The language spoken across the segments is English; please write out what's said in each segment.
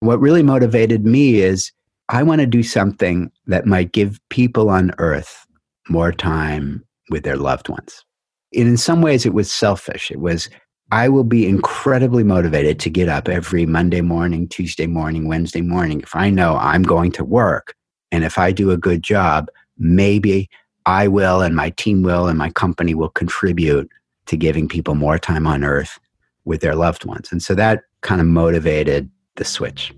What really motivated me is I want to do something that might give people on earth more time with their loved ones. And in some ways, it was selfish. It was, I will be incredibly motivated to get up every Monday morning, Tuesday morning, Wednesday morning if I know I'm going to work. And if I do a good job, maybe I will and my team will and my company will contribute to giving people more time on earth with their loved ones. And so that kind of motivated the switch.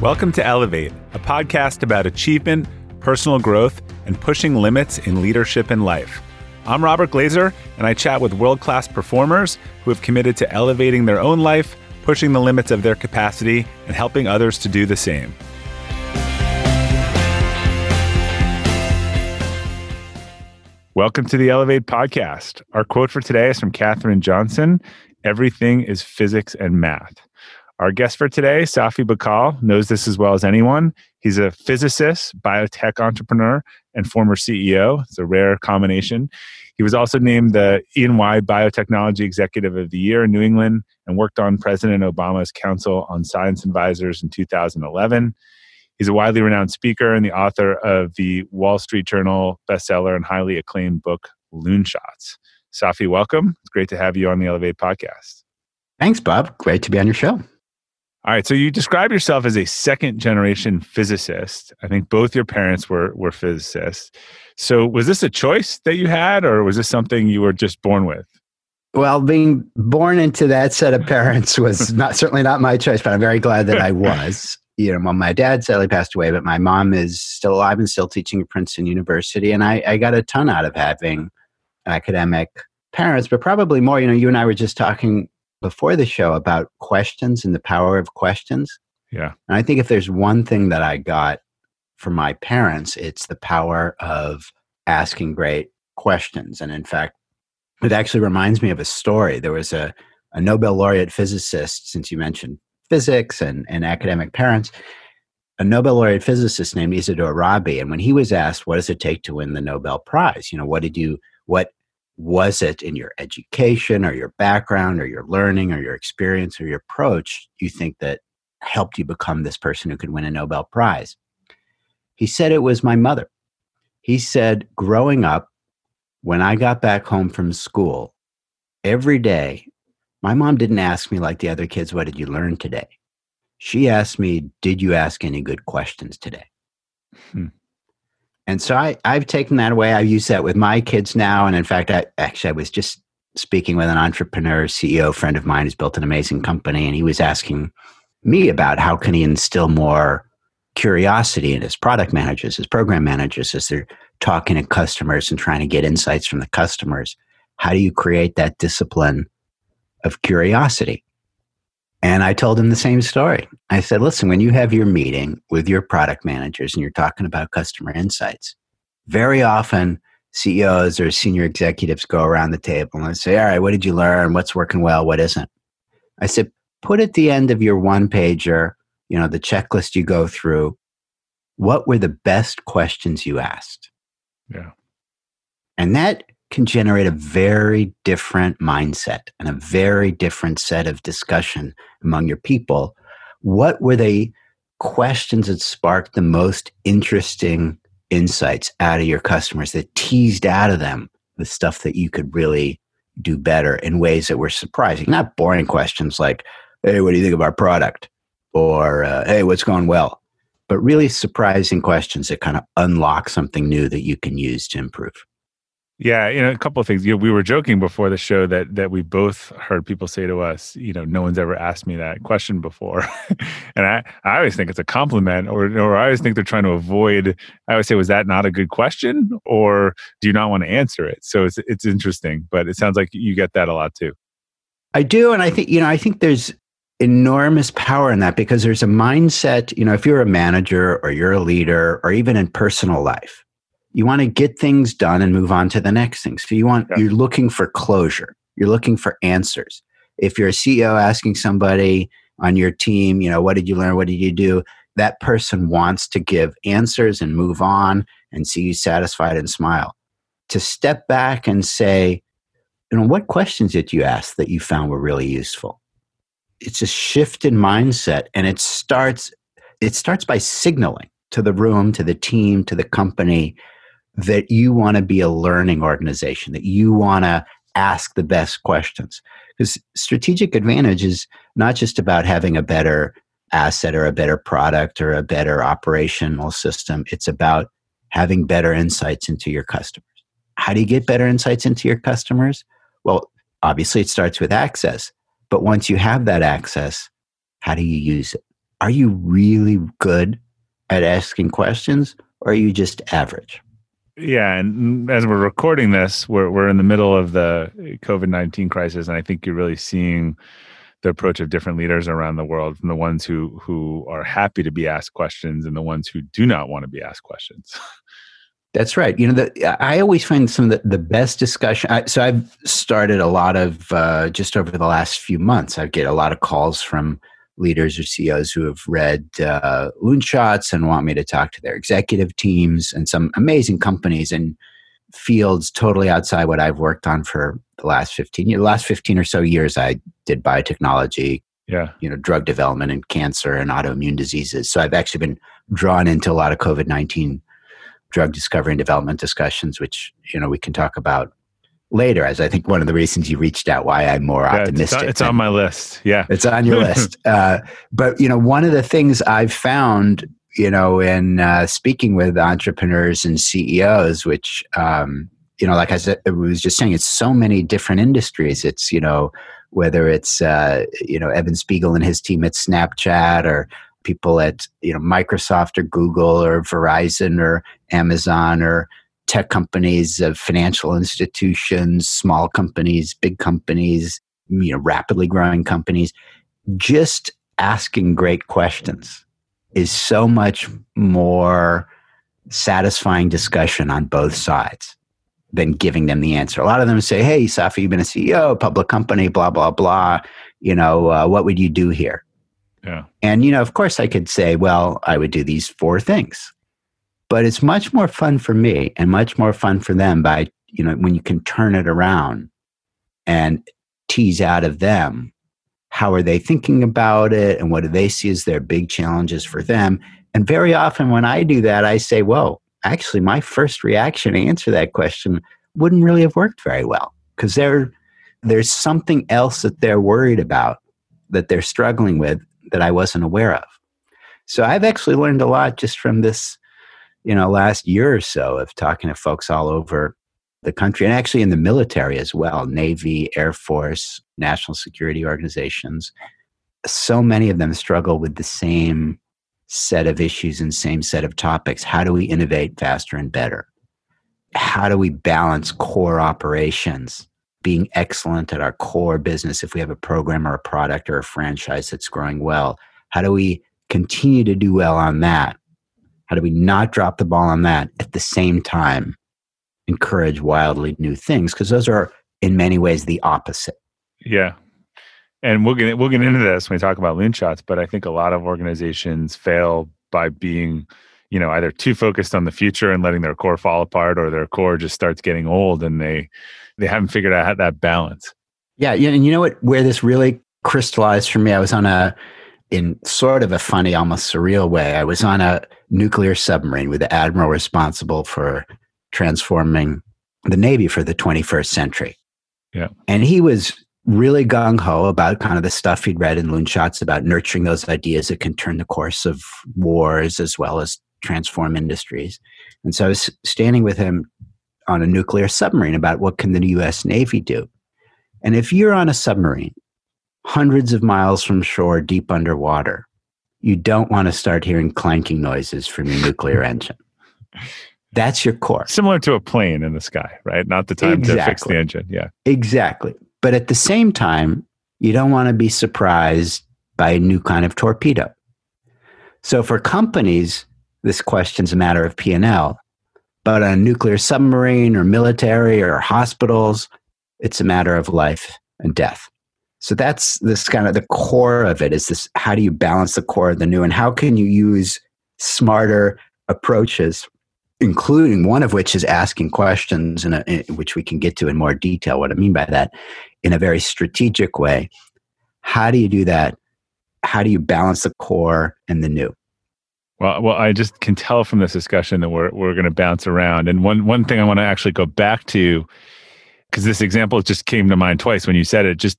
Welcome to Elevate, a podcast about achievement, personal growth, and pushing limits in leadership and life. I'm Robert Glazer, and I chat with world class performers who have committed to elevating their own life, pushing the limits of their capacity, and helping others to do the same. Welcome to the Elevate podcast. Our quote for today is from Katherine Johnson Everything is physics and math. Our guest for today, Safi Bahcall, knows this as well as anyone. He's a physicist, biotech entrepreneur, and former CEO. It's a rare combination. He was also named the E&Y Biotechnology Executive of the Year in New England and worked on President Obama's Council on Science Advisors in 2011. He's a widely renowned speaker and the author of the Wall Street Journal bestseller and highly acclaimed book, Loonshots. Safi, welcome. It's great to have you on the Elevate podcast. Thanks, Bob. Great to be on your show. All right. So you describe yourself as a second generation physicist. I think both your parents were were physicists. So was this a choice that you had, or was this something you were just born with? Well, being born into that set of parents was not certainly not my choice, but I'm very glad that I was. You know, well, my dad sadly passed away, but my mom is still alive and still teaching at Princeton University, and I, I got a ton out of having academic parents, but probably more. You know, you and I were just talking before the show about questions and the power of questions. Yeah. And I think if there's one thing that I got from my parents, it's the power of asking great questions. And in fact, it actually reminds me of a story. There was a, a Nobel laureate physicist, since you mentioned physics and, and academic parents, a Nobel laureate physicist named Isidor Rabi. And when he was asked, what does it take to win the Nobel Prize? You know, what did you, what was it in your education or your background or your learning or your experience or your approach you think that helped you become this person who could win a Nobel Prize? He said it was my mother. He said, growing up, when I got back home from school, every day, my mom didn't ask me like the other kids, What did you learn today? She asked me, Did you ask any good questions today? Hmm. And so I, I've taken that away. I use that with my kids now. And in fact, I actually I was just speaking with an entrepreneur, CEO friend of mine who's built an amazing company, and he was asking me about how can he instill more curiosity in his product managers, his program managers, as they're talking to customers and trying to get insights from the customers. How do you create that discipline of curiosity? And I told him the same story. I said, listen, when you have your meeting with your product managers and you're talking about customer insights, very often CEOs or senior executives go around the table and say, all right, what did you learn? What's working well? What isn't? I said, put at the end of your one pager, you know, the checklist you go through, what were the best questions you asked? Yeah. And that can generate a very different mindset and a very different set of discussion among your people. What were the questions that sparked the most interesting insights out of your customers that teased out of them the stuff that you could really do better in ways that were surprising? Not boring questions like, hey, what do you think of our product? Or, uh, hey, what's going well? But really surprising questions that kind of unlock something new that you can use to improve. Yeah, you know, a couple of things. You know, we were joking before the show that that we both heard people say to us, you know, no one's ever asked me that question before, and I I always think it's a compliment, or or I always think they're trying to avoid. I always say, was that not a good question, or do you not want to answer it? So it's it's interesting, but it sounds like you get that a lot too. I do, and I think you know, I think there's enormous power in that because there's a mindset. You know, if you're a manager or you're a leader, or even in personal life you want to get things done and move on to the next thing. So you want yeah. you're looking for closure. You're looking for answers. If you're a CEO asking somebody on your team, you know, what did you learn? What did you do? That person wants to give answers and move on and see you satisfied and smile. To step back and say, you know, what questions did you ask that you found were really useful? it's a shift in mindset and it starts it starts by signaling to the room to the team to the company that you want to be a learning organization that you want to ask the best questions because strategic advantage is not just about having a better asset or a better product or a better operational system it's about having better insights into your customers how do you get better insights into your customers well obviously it starts with access but once you have that access, how do you use it? Are you really good at asking questions or are you just average? Yeah, and as we're recording this, we're we're in the middle of the COVID nineteen crisis, and I think you're really seeing the approach of different leaders around the world, from the ones who who are happy to be asked questions and the ones who do not want to be asked questions. That's right. You know, the, I always find some of the, the best discussion. I, so I've started a lot of uh, just over the last few months. I get a lot of calls from leaders or CEOs who have read uh, Loonshots and want me to talk to their executive teams and some amazing companies and fields totally outside what I've worked on for the last 15 years. The last 15 or so years, I did biotechnology, yeah. you know, drug development and cancer and autoimmune diseases. So I've actually been drawn into a lot of COVID 19 drug discovery and development discussions, which you know we can talk about later. As I think one of the reasons you reached out, why I'm more yeah, optimistic. It's, on, it's on my list. Yeah, it's on your list. Uh, but you know, one of the things I've found, you know, in uh, speaking with entrepreneurs and CEOs, which um, you know, like I said, I was just saying, it's so many different industries. It's you know whether it's uh, you know Evan Spiegel and his team at Snapchat or people at you know Microsoft or Google or Verizon or Amazon or tech companies, of financial institutions, small companies, big companies, you know, rapidly growing companies. Just asking great questions is so much more satisfying discussion on both sides than giving them the answer. A lot of them say, "Hey, Safi, you've been a CEO, public company, blah blah blah. You know, uh, what would you do here?" Yeah. And, you know, of course I could say, well, I would do these four things. But it's much more fun for me and much more fun for them by, you know, when you can turn it around and tease out of them how are they thinking about it and what do they see as their big challenges for them. And very often when I do that, I say, whoa, actually, my first reaction to answer that question wouldn't really have worked very well because there, there's something else that they're worried about that they're struggling with that I wasn't aware of. So I've actually learned a lot just from this, you know, last year or so of talking to folks all over the country and actually in the military as well Navy, Air Force, national security organizations. So many of them struggle with the same set of issues and same set of topics. How do we innovate faster and better? How do we balance core operations being excellent at our core business if we have a program or a product or a franchise that's growing well how do we continue to do well on that how do we not drop the ball on that at the same time encourage wildly new things because those are in many ways the opposite yeah and we'll get we'll get into this when we talk about loonshots but i think a lot of organizations fail by being you know either too focused on the future and letting their core fall apart or their core just starts getting old and they they haven't figured out that balance. Yeah, and you know what? Where this really crystallized for me, I was on a, in sort of a funny, almost surreal way. I was on a nuclear submarine with the admiral responsible for transforming the Navy for the 21st century. Yeah, and he was really gung ho about kind of the stuff he'd read in Loonshots about nurturing those ideas that can turn the course of wars as well as transform industries. And so I was standing with him on a nuclear submarine about what can the US Navy do. And if you're on a submarine hundreds of miles from shore deep underwater, you don't want to start hearing clanking noises from your nuclear engine. That's your core. Similar to a plane in the sky, right? Not the time exactly. to fix the engine. Yeah. Exactly. But at the same time, you don't want to be surprised by a new kind of torpedo. So for companies, this question's a matter of P&L. But on a nuclear submarine or military or hospitals, it's a matter of life and death. So that's this kind of the core of it is this how do you balance the core of the new and how can you use smarter approaches including one of which is asking questions in, a, in which we can get to in more detail what I mean by that in a very strategic way how do you do that? How do you balance the core and the new? Well, well, I just can tell from this discussion that we're we're going to bounce around. And one one thing I want to actually go back to, because this example just came to mind twice when you said it. Just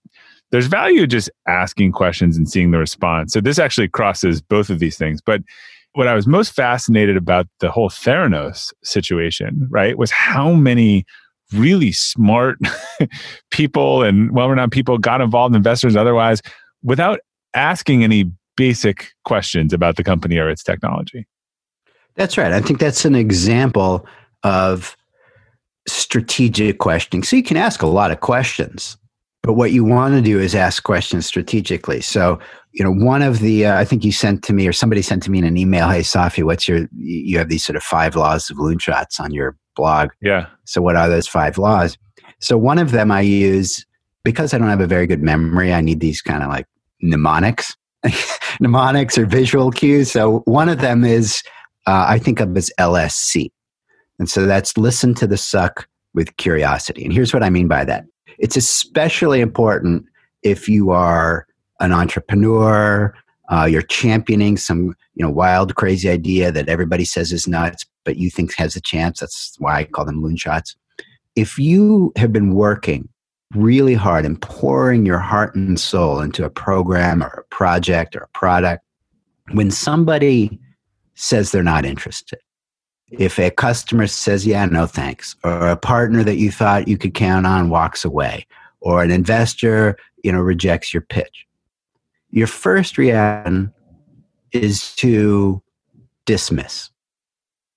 there's value just asking questions and seeing the response. So this actually crosses both of these things. But what I was most fascinated about the whole Theranos situation, right, was how many really smart people and well-renowned people got involved, investors otherwise, without asking any basic questions about the company or its technology. That's right. I think that's an example of strategic questioning. So you can ask a lot of questions, but what you want to do is ask questions strategically. So, you know, one of the, uh, I think you sent to me or somebody sent to me in an email, Hey, Safi, what's your, you have these sort of five laws of loonshots on your blog. Yeah. So, what are those five laws? So, one of them I use because I don't have a very good memory, I need these kind of like mnemonics. mnemonics or visual cues. So one of them is uh, I think of as LSC. And so that's listen to the suck with curiosity. And here's what I mean by that. It's especially important if you are an entrepreneur, uh, you're championing some you know wild, crazy idea that everybody says is nuts, but you think has a chance. That's why I call them loonshots. If you have been working really hard and pouring your heart and soul into a program or a project or a product, when somebody says they're not interested, if a customer says, yeah, no thanks, or a partner that you thought you could count on walks away, or an investor, you know, rejects your pitch, your first reaction is to dismiss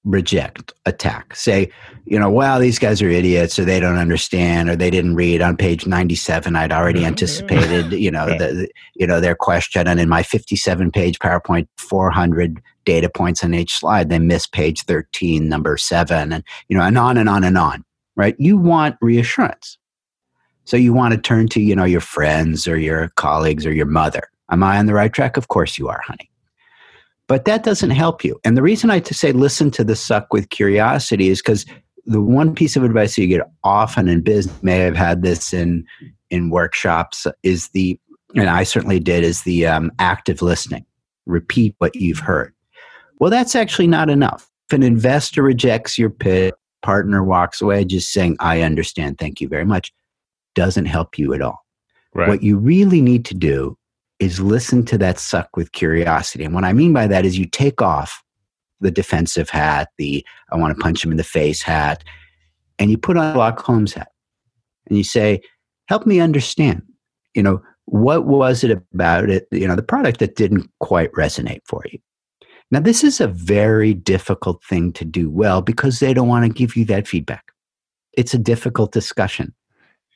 reject, attack. Say, you know, wow, these guys are idiots, or they don't understand, or they didn't read on page ninety-seven. I'd already mm-hmm. anticipated, you know, the, you know their question, and in my fifty-seven page PowerPoint, four hundred data points on each slide, they miss page thirteen, number seven, and you know, and on and on and on. Right? You want reassurance, so you want to turn to you know your friends or your colleagues or your mother. Am I on the right track? Of course you are, honey. But that doesn't help you. And the reason I to say listen to the suck with curiosity is because the one piece of advice you get often in business, may have had this in in workshops, is the and I certainly did is the um, active listening. Repeat what you've heard. Well, that's actually not enough. If an investor rejects your pitch, partner walks away, just saying "I understand, thank you very much," doesn't help you at all. Right. What you really need to do is listen to that suck with curiosity. And what I mean by that is you take off the defensive hat, the I want to punch him in the face hat, and you put on Sherlock Holmes hat. And you say, help me understand, you know, what was it about it, you know, the product that didn't quite resonate for you? Now, this is a very difficult thing to do well because they don't want to give you that feedback. It's a difficult discussion.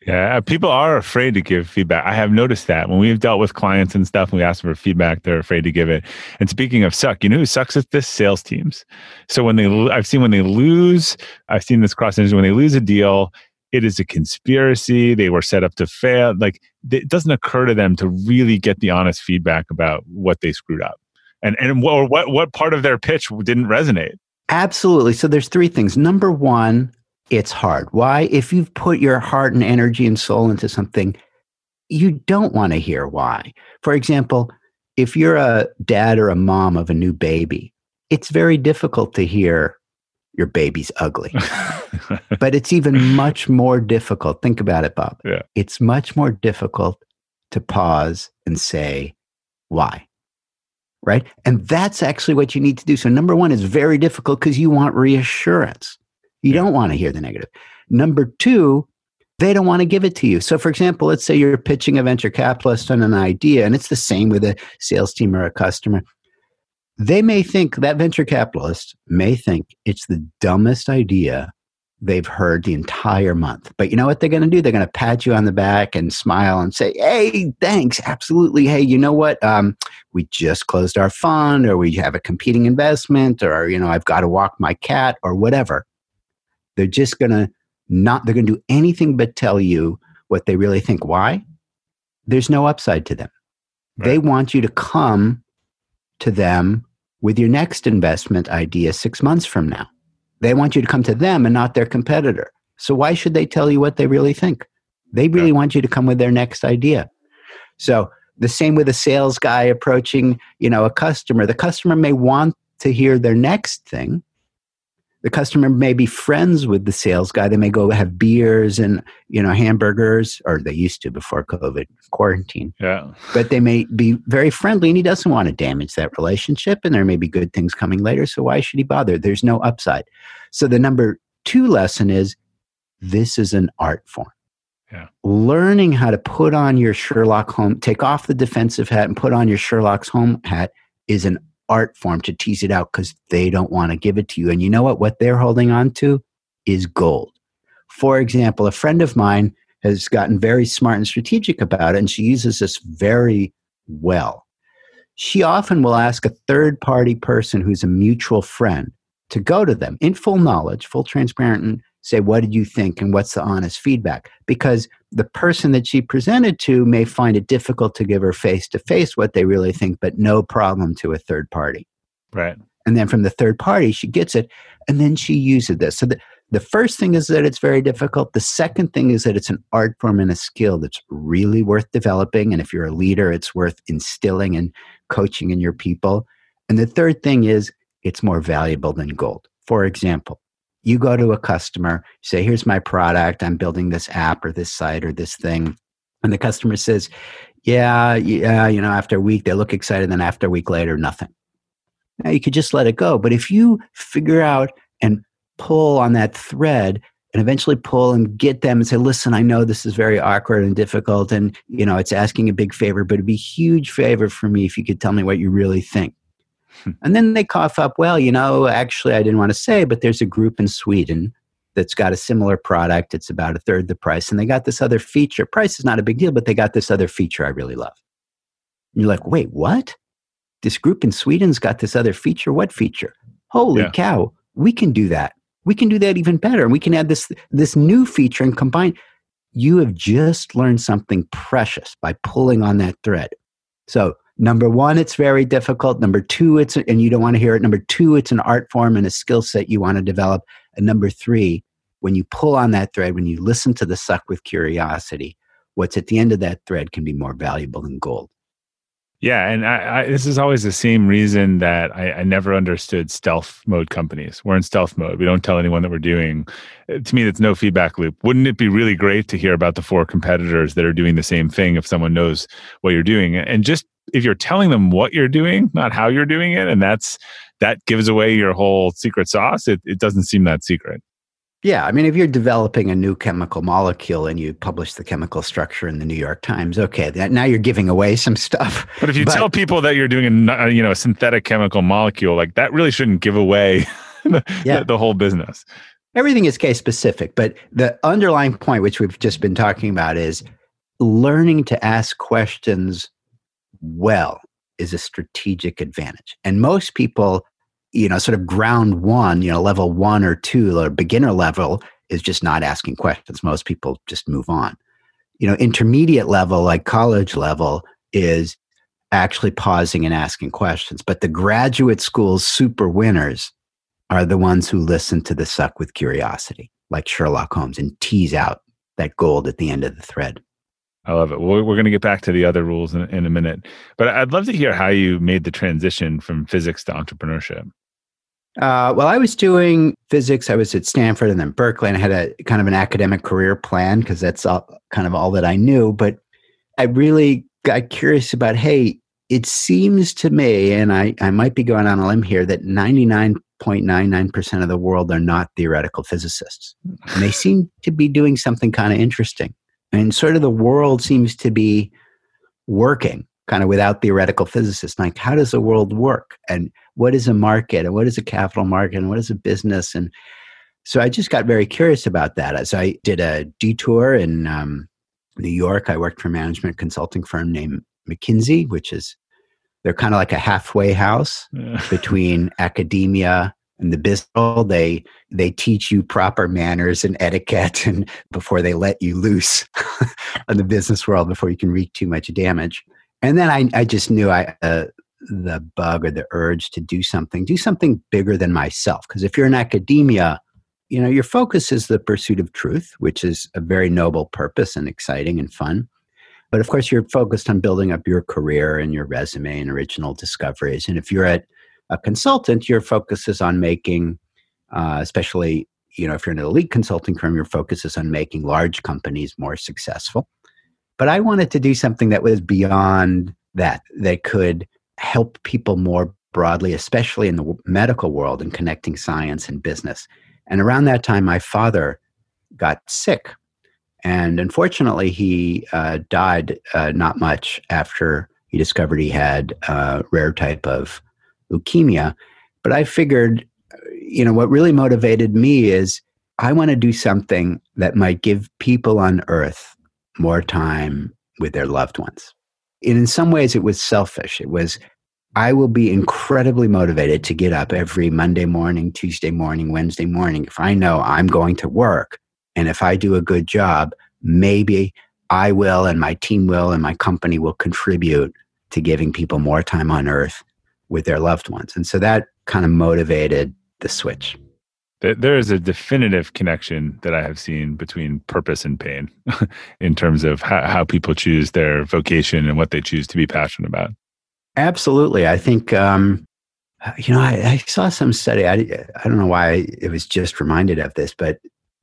Yeah, people are afraid to give feedback. I have noticed that when we've dealt with clients and stuff and we ask them for feedback, they're afraid to give it. And speaking of suck, you know who sucks at this? Sales teams. So when they, I've seen when they lose, I've seen this cross engine when they lose a deal, it is a conspiracy. They were set up to fail. Like it doesn't occur to them to really get the honest feedback about what they screwed up and and what what what part of their pitch didn't resonate. Absolutely. So there's three things. Number one, it's hard. Why? If you've put your heart and energy and soul into something, you don't want to hear why. For example, if you're a dad or a mom of a new baby, it's very difficult to hear your baby's ugly. but it's even much more difficult. Think about it, Bob. Yeah. It's much more difficult to pause and say, why? Right? And that's actually what you need to do. So, number one is very difficult because you want reassurance. You don't want to hear the negative. Number two, they don't want to give it to you. So, for example, let's say you're pitching a venture capitalist on an idea, and it's the same with a sales team or a customer. They may think that venture capitalist may think it's the dumbest idea they've heard the entire month. But you know what they're going to do? They're going to pat you on the back and smile and say, "Hey, thanks, absolutely. Hey, you know what? Um, we just closed our fund, or we have a competing investment, or you know, I've got to walk my cat, or whatever." They're just going to not, they're going to do anything but tell you what they really think. Why? There's no upside to them. Right. They want you to come to them with your next investment idea six months from now. They want you to come to them and not their competitor. So why should they tell you what they really think? They really yeah. want you to come with their next idea. So the same with a sales guy approaching, you know, a customer. The customer may want to hear their next thing. The customer may be friends with the sales guy. They may go have beers and, you know, hamburgers, or they used to before COVID quarantine. Yeah. But they may be very friendly and he doesn't want to damage that relationship. And there may be good things coming later. So why should he bother? There's no upside. So the number two lesson is this is an art form. Yeah. Learning how to put on your Sherlock Holmes, take off the defensive hat and put on your Sherlock Holmes hat is an art form to tease it out because they don't want to give it to you. And you know what? What they're holding on to is gold. For example, a friend of mine has gotten very smart and strategic about it, and she uses this very well. She often will ask a third party person who's a mutual friend to go to them in full knowledge, full transparent, and say, What did you think? and what's the honest feedback? Because the person that she presented to may find it difficult to give her face to face what they really think, but no problem to a third party. Right. And then from the third party, she gets it, and then she uses this. So the, the first thing is that it's very difficult. The second thing is that it's an art form and a skill that's really worth developing. And if you're a leader, it's worth instilling and coaching in your people. And the third thing is it's more valuable than gold. For example, you go to a customer, say, here's my product, I'm building this app or this site or this thing. And the customer says, yeah, yeah, you know, after a week, they look excited. And then after a week later, nothing. Now you could just let it go. But if you figure out and pull on that thread and eventually pull and get them and say, listen, I know this is very awkward and difficult and, you know, it's asking a big favor, but it'd be a huge favor for me if you could tell me what you really think. And then they cough up, well, you know, actually, I didn't want to say, but there's a group in Sweden that's got a similar product. It's about a third the price. And they got this other feature. Price is not a big deal, but they got this other feature I really love. And you're like, wait, what? This group in Sweden's got this other feature. What feature? Holy yeah. cow, we can do that. We can do that even better. And we can add this, this new feature and combine. You have just learned something precious by pulling on that thread. So number one, it's very difficult. Number two, it's and you don't want to hear it. Number two, it's an art form and a skill set you want to develop. And number three, when you pull on that thread, when you listen to the suck with curiosity, what's at the end of that thread can be more valuable than gold. Yeah, and I, I, this is always the same reason that I, I, never understood stealth mode companies. We're in stealth mode. We don't tell anyone that we're doing. Uh, to me, that's no feedback loop. Wouldn't it be really great to hear about the four competitors that are doing the same thing if someone knows what you're doing? And just if you're telling them what you're doing, not how you're doing it, and that's that gives away your whole secret sauce. It, it doesn't seem that secret. Yeah, I mean, if you're developing a new chemical molecule and you publish the chemical structure in the New York Times, okay, that, now you're giving away some stuff. But if you but, tell people that you're doing a uh, you know a synthetic chemical molecule, like that really shouldn't give away the, yeah. the, the whole business. Everything is case specific, but the underlying point, which we've just been talking about, is learning to ask questions well is a strategic advantage. And most people you know, sort of ground one, you know, level one or two, or beginner level is just not asking questions. Most people just move on. You know, intermediate level, like college level, is actually pausing and asking questions. But the graduate school's super winners are the ones who listen to the suck with curiosity, like Sherlock Holmes, and tease out that gold at the end of the thread. I love it. Well, we're going to get back to the other rules in, in a minute, but I'd love to hear how you made the transition from physics to entrepreneurship. Uh, well, I was doing physics. I was at Stanford and then Berkeley, and I had a kind of an academic career plan because that's all, kind of all that I knew. But I really got curious about hey, it seems to me, and I, I might be going on a limb here, that 99.99% of the world are not theoretical physicists. And they seem to be doing something kind of interesting. And sort of the world seems to be working kind of without theoretical physicists. Like, how does the world work? And what is a market? And what is a capital market? And what is a business? And so I just got very curious about that. As I did a detour in um, New York, I worked for a management consulting firm named McKinsey, which is they're kind of like a halfway house yeah. between academia and the business world. They they teach you proper manners and etiquette, and before they let you loose on the business world, before you can wreak too much damage and then I, I just knew I uh, the bug or the urge to do something, do something bigger than myself. Because if you're in academia, you know your focus is the pursuit of truth, which is a very noble purpose and exciting and fun. But of course, you're focused on building up your career and your resume and original discoveries. And if you're at a consultant, your focus is on making, uh, especially you know, if you're in an elite consulting firm, your focus is on making large companies more successful. But I wanted to do something that was beyond that, that could help people more broadly, especially in the medical world and connecting science and business. And around that time, my father got sick. And unfortunately, he uh, died uh, not much after he discovered he had a rare type of leukemia. But I figured, you know, what really motivated me is I want to do something that might give people on earth more time with their loved ones. And in some ways, it was selfish. It was, I will be incredibly motivated to get up every Monday morning, Tuesday morning, Wednesday morning if I know I'm going to work. And if I do a good job, maybe I will and my team will and my company will contribute to giving people more time on earth with their loved ones. And so that kind of motivated the switch there is a definitive connection that I have seen between purpose and pain in terms of how, how, people choose their vocation and what they choose to be passionate about. Absolutely. I think, um, you know, I, I, saw some study. I, I don't know why it was just reminded of this, but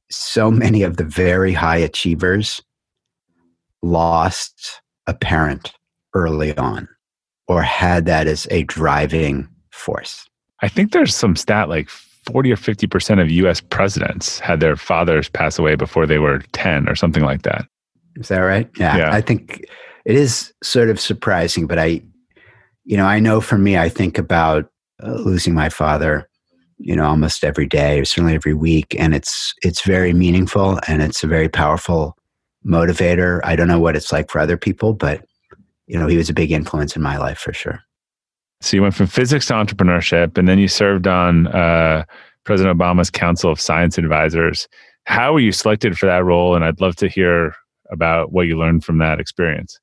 so many of the very high achievers lost a parent early on or had that as a driving force. I think there's some stat like 40 or 50% of US presidents had their fathers pass away before they were 10 or something like that. Is that right? Yeah. yeah. I think it is sort of surprising, but I, you know, I know for me, I think about uh, losing my father, you know, almost every day or certainly every week. And it's, it's very meaningful and it's a very powerful motivator. I don't know what it's like for other people, but, you know, he was a big influence in my life for sure. So you went from physics to entrepreneurship, and then you served on uh, President Obama's Council of Science Advisors. How were you selected for that role? And I'd love to hear about what you learned from that experience.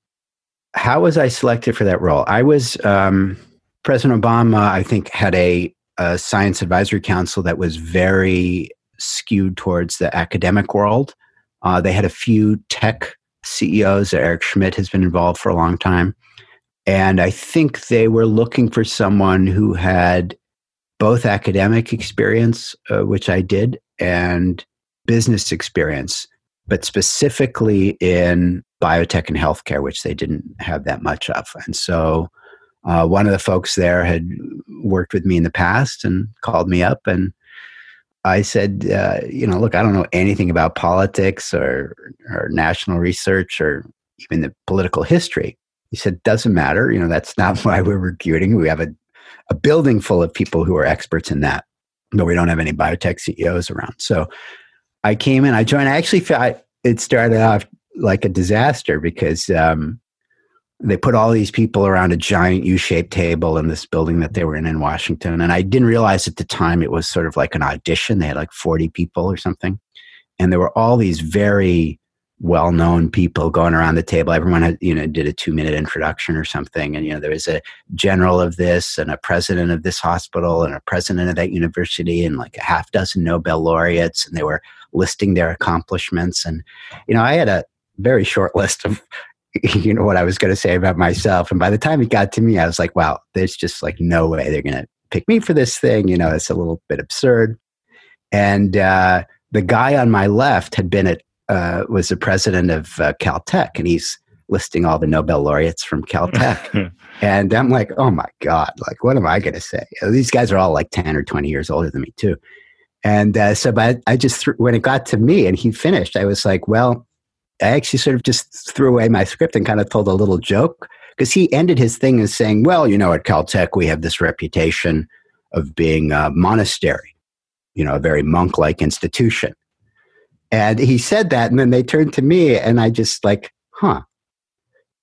How was I selected for that role? I was um, President Obama. I think had a, a science advisory council that was very skewed towards the academic world. Uh, they had a few tech CEOs. Eric Schmidt has been involved for a long time. And I think they were looking for someone who had both academic experience, uh, which I did, and business experience, but specifically in biotech and healthcare, which they didn't have that much of. And so uh, one of the folks there had worked with me in the past and called me up and I said, uh, you know, look, I don't know anything about politics or, or national research or even the political history. He said, doesn't matter. You know, that's not why we're recruiting. We have a, a building full of people who are experts in that, but we don't have any biotech CEOs around. So I came in, I joined. I actually felt it started off like a disaster because um, they put all these people around a giant U-shaped table in this building that they were in in Washington, and I didn't realize at the time it was sort of like an audition. They had like forty people or something, and there were all these very well-known people going around the table. Everyone had, you know, did a two-minute introduction or something, and you know, there was a general of this and a president of this hospital and a president of that university and like a half dozen Nobel laureates, and they were listing their accomplishments. And you know, I had a very short list of you know what I was going to say about myself, and by the time it got to me, I was like, wow, there's just like no way they're going to pick me for this thing. You know, it's a little bit absurd. And uh, the guy on my left had been at uh, was the president of uh, Caltech, and he's listing all the Nobel laureates from Caltech. and I'm like, oh my God, like, what am I going to say? These guys are all like 10 or 20 years older than me, too. And uh, so, but I just, th- when it got to me and he finished, I was like, well, I actually sort of just threw away my script and kind of told a little joke because he ended his thing as saying, well, you know, at Caltech, we have this reputation of being a monastery, you know, a very monk like institution. And he said that, and then they turned to me, and I just like, huh.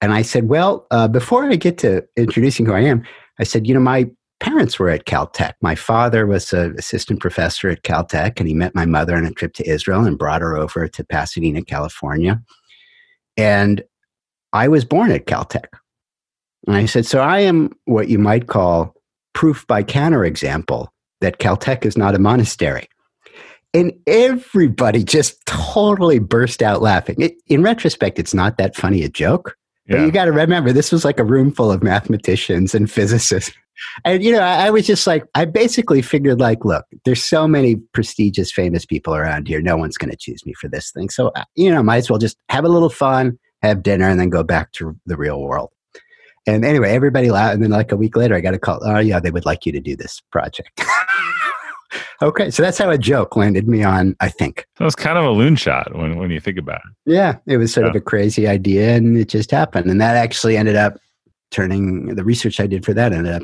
And I said, well, uh, before I get to introducing who I am, I said, you know, my parents were at Caltech. My father was an assistant professor at Caltech, and he met my mother on a trip to Israel and brought her over to Pasadena, California. And I was born at Caltech. And I said, so I am what you might call proof by counterexample that Caltech is not a monastery. And everybody just totally burst out laughing. It, in retrospect, it's not that funny a joke, But you got to remember, this was like a room full of mathematicians and physicists. And, you know, I, I, was just like, I basically figured, like, look, there's so many prestigious, famous people around here. No one's going to choose me for this thing. So, uh, you know, might as well just have a little fun, have dinner, and then go back to the real world. And anyway, everybody laughed. And then, like, a week later, I got a call. Oh, yeah, they would like you to do this project. okay, so that's how a joke landed me on. I think that was kind of a loonshot when when you think about it. Yeah, it was sort yeah. of a crazy idea, and it just happened, and that actually ended up turning the research I did for that ended up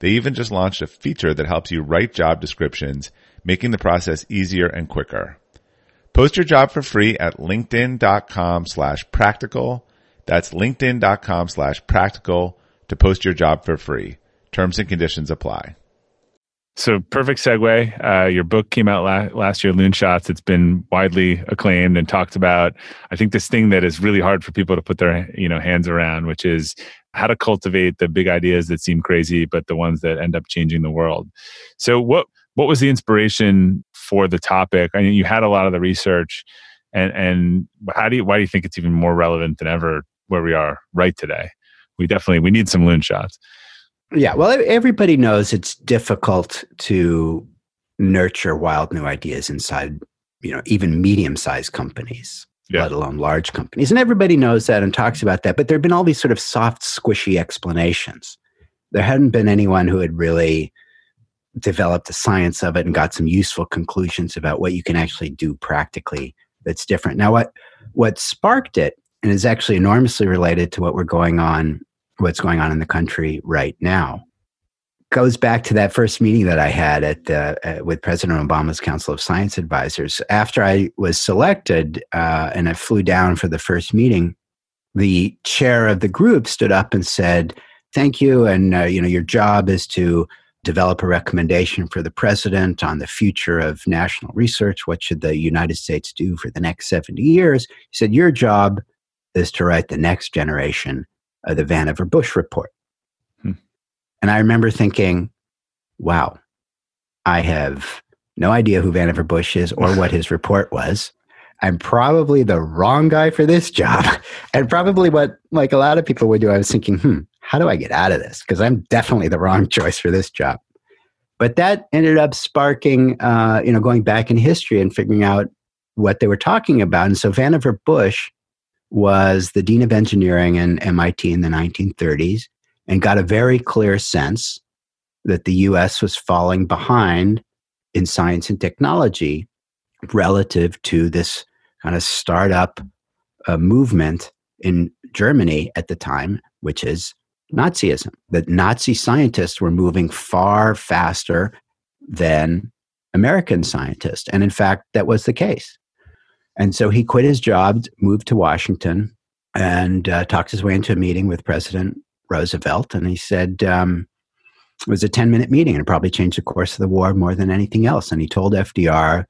They even just launched a feature that helps you write job descriptions, making the process easier and quicker. Post your job for free at linkedin.com slash practical. That's linkedin.com slash practical to post your job for free. Terms and conditions apply. So, perfect segue. Uh, your book came out la- last year, Loonshots. It's been widely acclaimed and talked about. I think this thing that is really hard for people to put their you know hands around, which is how to cultivate the big ideas that seem crazy, but the ones that end up changing the world. So, what what was the inspiration for the topic? I mean, you had a lot of the research, and and how do you why do you think it's even more relevant than ever where we are right today? we definitely we need some loonshots. Yeah, well, everybody knows it's difficult to nurture wild new ideas inside, you know, even medium-sized companies, yeah. let alone large companies. And everybody knows that and talks about that. But there have been all these sort of soft, squishy explanations. There hadn't been anyone who had really developed the science of it and got some useful conclusions about what you can actually do practically that's different. Now, what what sparked it, and is actually enormously related to what we're going on what's going on in the country right now goes back to that first meeting that I had at the, uh, with President Obama's Council of Science Advisors. After I was selected uh, and I flew down for the first meeting, the chair of the group stood up and said, "Thank you, and uh, you know your job is to develop a recommendation for the president on the future of national research. What should the United States do for the next seventy years?" He said, "Your job is to write the next generation of the Vannevar Bush report. And I remember thinking, wow, I have no idea who Vannevar Bush is or what his report was. I'm probably the wrong guy for this job. and probably what like a lot of people would do, I was thinking, hmm, how do I get out of this? Because I'm definitely the wrong choice for this job. But that ended up sparking, uh, you know, going back in history and figuring out what they were talking about. And so Vannevar Bush was the dean of engineering in MIT in the 1930s and got a very clear sense that the US was falling behind in science and technology relative to this kind of startup uh, movement in Germany at the time, which is Nazism, that Nazi scientists were moving far faster than American scientists. And in fact, that was the case. And so he quit his job, moved to Washington, and uh, talked his way into a meeting with President Roosevelt. And he said, um, it was a 10 minute meeting and it probably changed the course of the war more than anything else. And he told FDR,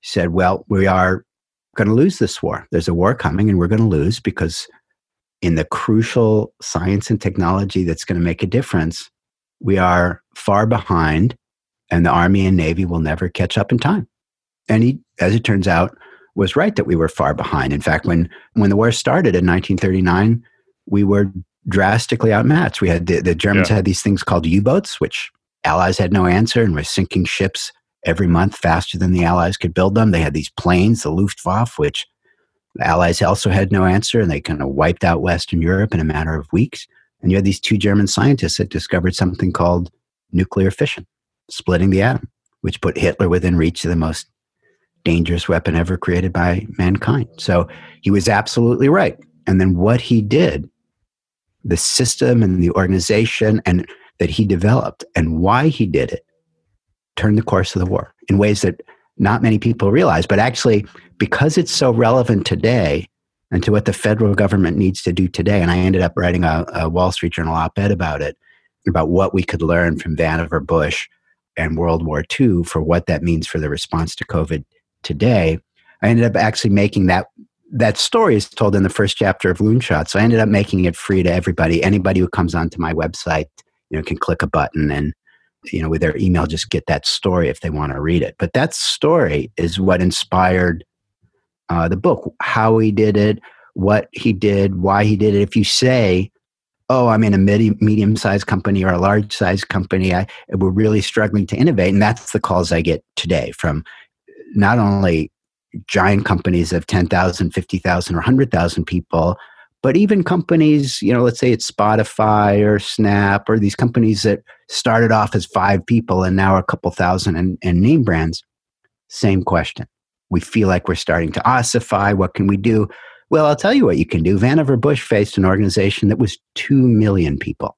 he said, Well, we are going to lose this war. There's a war coming and we're going to lose because in the crucial science and technology that's going to make a difference, we are far behind and the Army and Navy will never catch up in time. And he, as it turns out, was right that we were far behind. In fact, when, when the war started in 1939, we were drastically outmatched. We had the, the Germans yeah. had these things called U-boats, which Allies had no answer and were sinking ships every month faster than the Allies could build them. They had these planes, the Luftwaffe, which the Allies also had no answer, and they kind of wiped out Western Europe in a matter of weeks. And you had these two German scientists that discovered something called nuclear fission, splitting the atom, which put Hitler within reach of the most dangerous weapon ever created by mankind. So he was absolutely right. And then what he did, the system and the organization and that he developed and why he did it turned the course of the war in ways that not many people realize. But actually, because it's so relevant today and to what the federal government needs to do today, and I ended up writing a, a Wall Street Journal op ed about it, about what we could learn from Vannevar Bush and World War II for what that means for the response to COVID today, I ended up actually making that that story is told in the first chapter of Loonshot. So I ended up making it free to everybody. Anybody who comes onto my website, you know, can click a button and you know with their email just get that story if they want to read it. But that story is what inspired uh, the book. How he did it, what he did, why he did it. If you say, "Oh, I'm in a medium sized company or a large sized company," I, we're really struggling to innovate, and that's the calls I get today from not only giant companies of 10,000, 50,000, or 100,000 people, but even companies, you know, let's say it's Spotify or Snap or these companies that started off as five people and now are a couple thousand and, and name brands, same question. We feel like we're starting to ossify. What can we do? Well, I'll tell you what you can do. Vannevar Bush faced an organization that was 2 million people,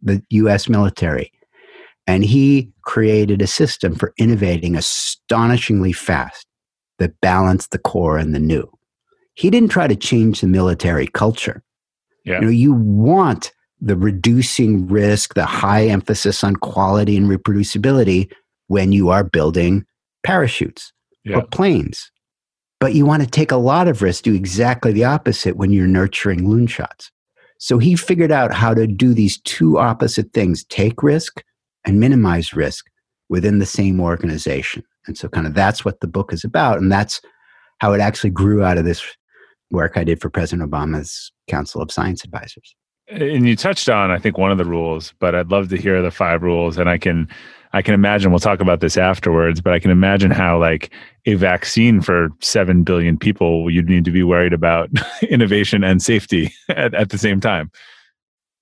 the US military. And he created a system for innovating astonishingly fast that balanced the core and the new. He didn't try to change the military culture. Yeah. You know, you want the reducing risk, the high emphasis on quality and reproducibility when you are building parachutes yeah. or planes. But you want to take a lot of risk, do exactly the opposite when you're nurturing loonshots. So he figured out how to do these two opposite things take risk and minimize risk within the same organization. And so, kind of, that's what the book is about. And that's how it actually grew out of this work I did for President Obama's Council of Science Advisors. And you touched on, I think, one of the rules, but I'd love to hear the five rules. And I can, I can imagine we'll talk about this afterwards, but I can imagine how, like, a vaccine for seven billion people, you'd need to be worried about innovation and safety at, at the same time.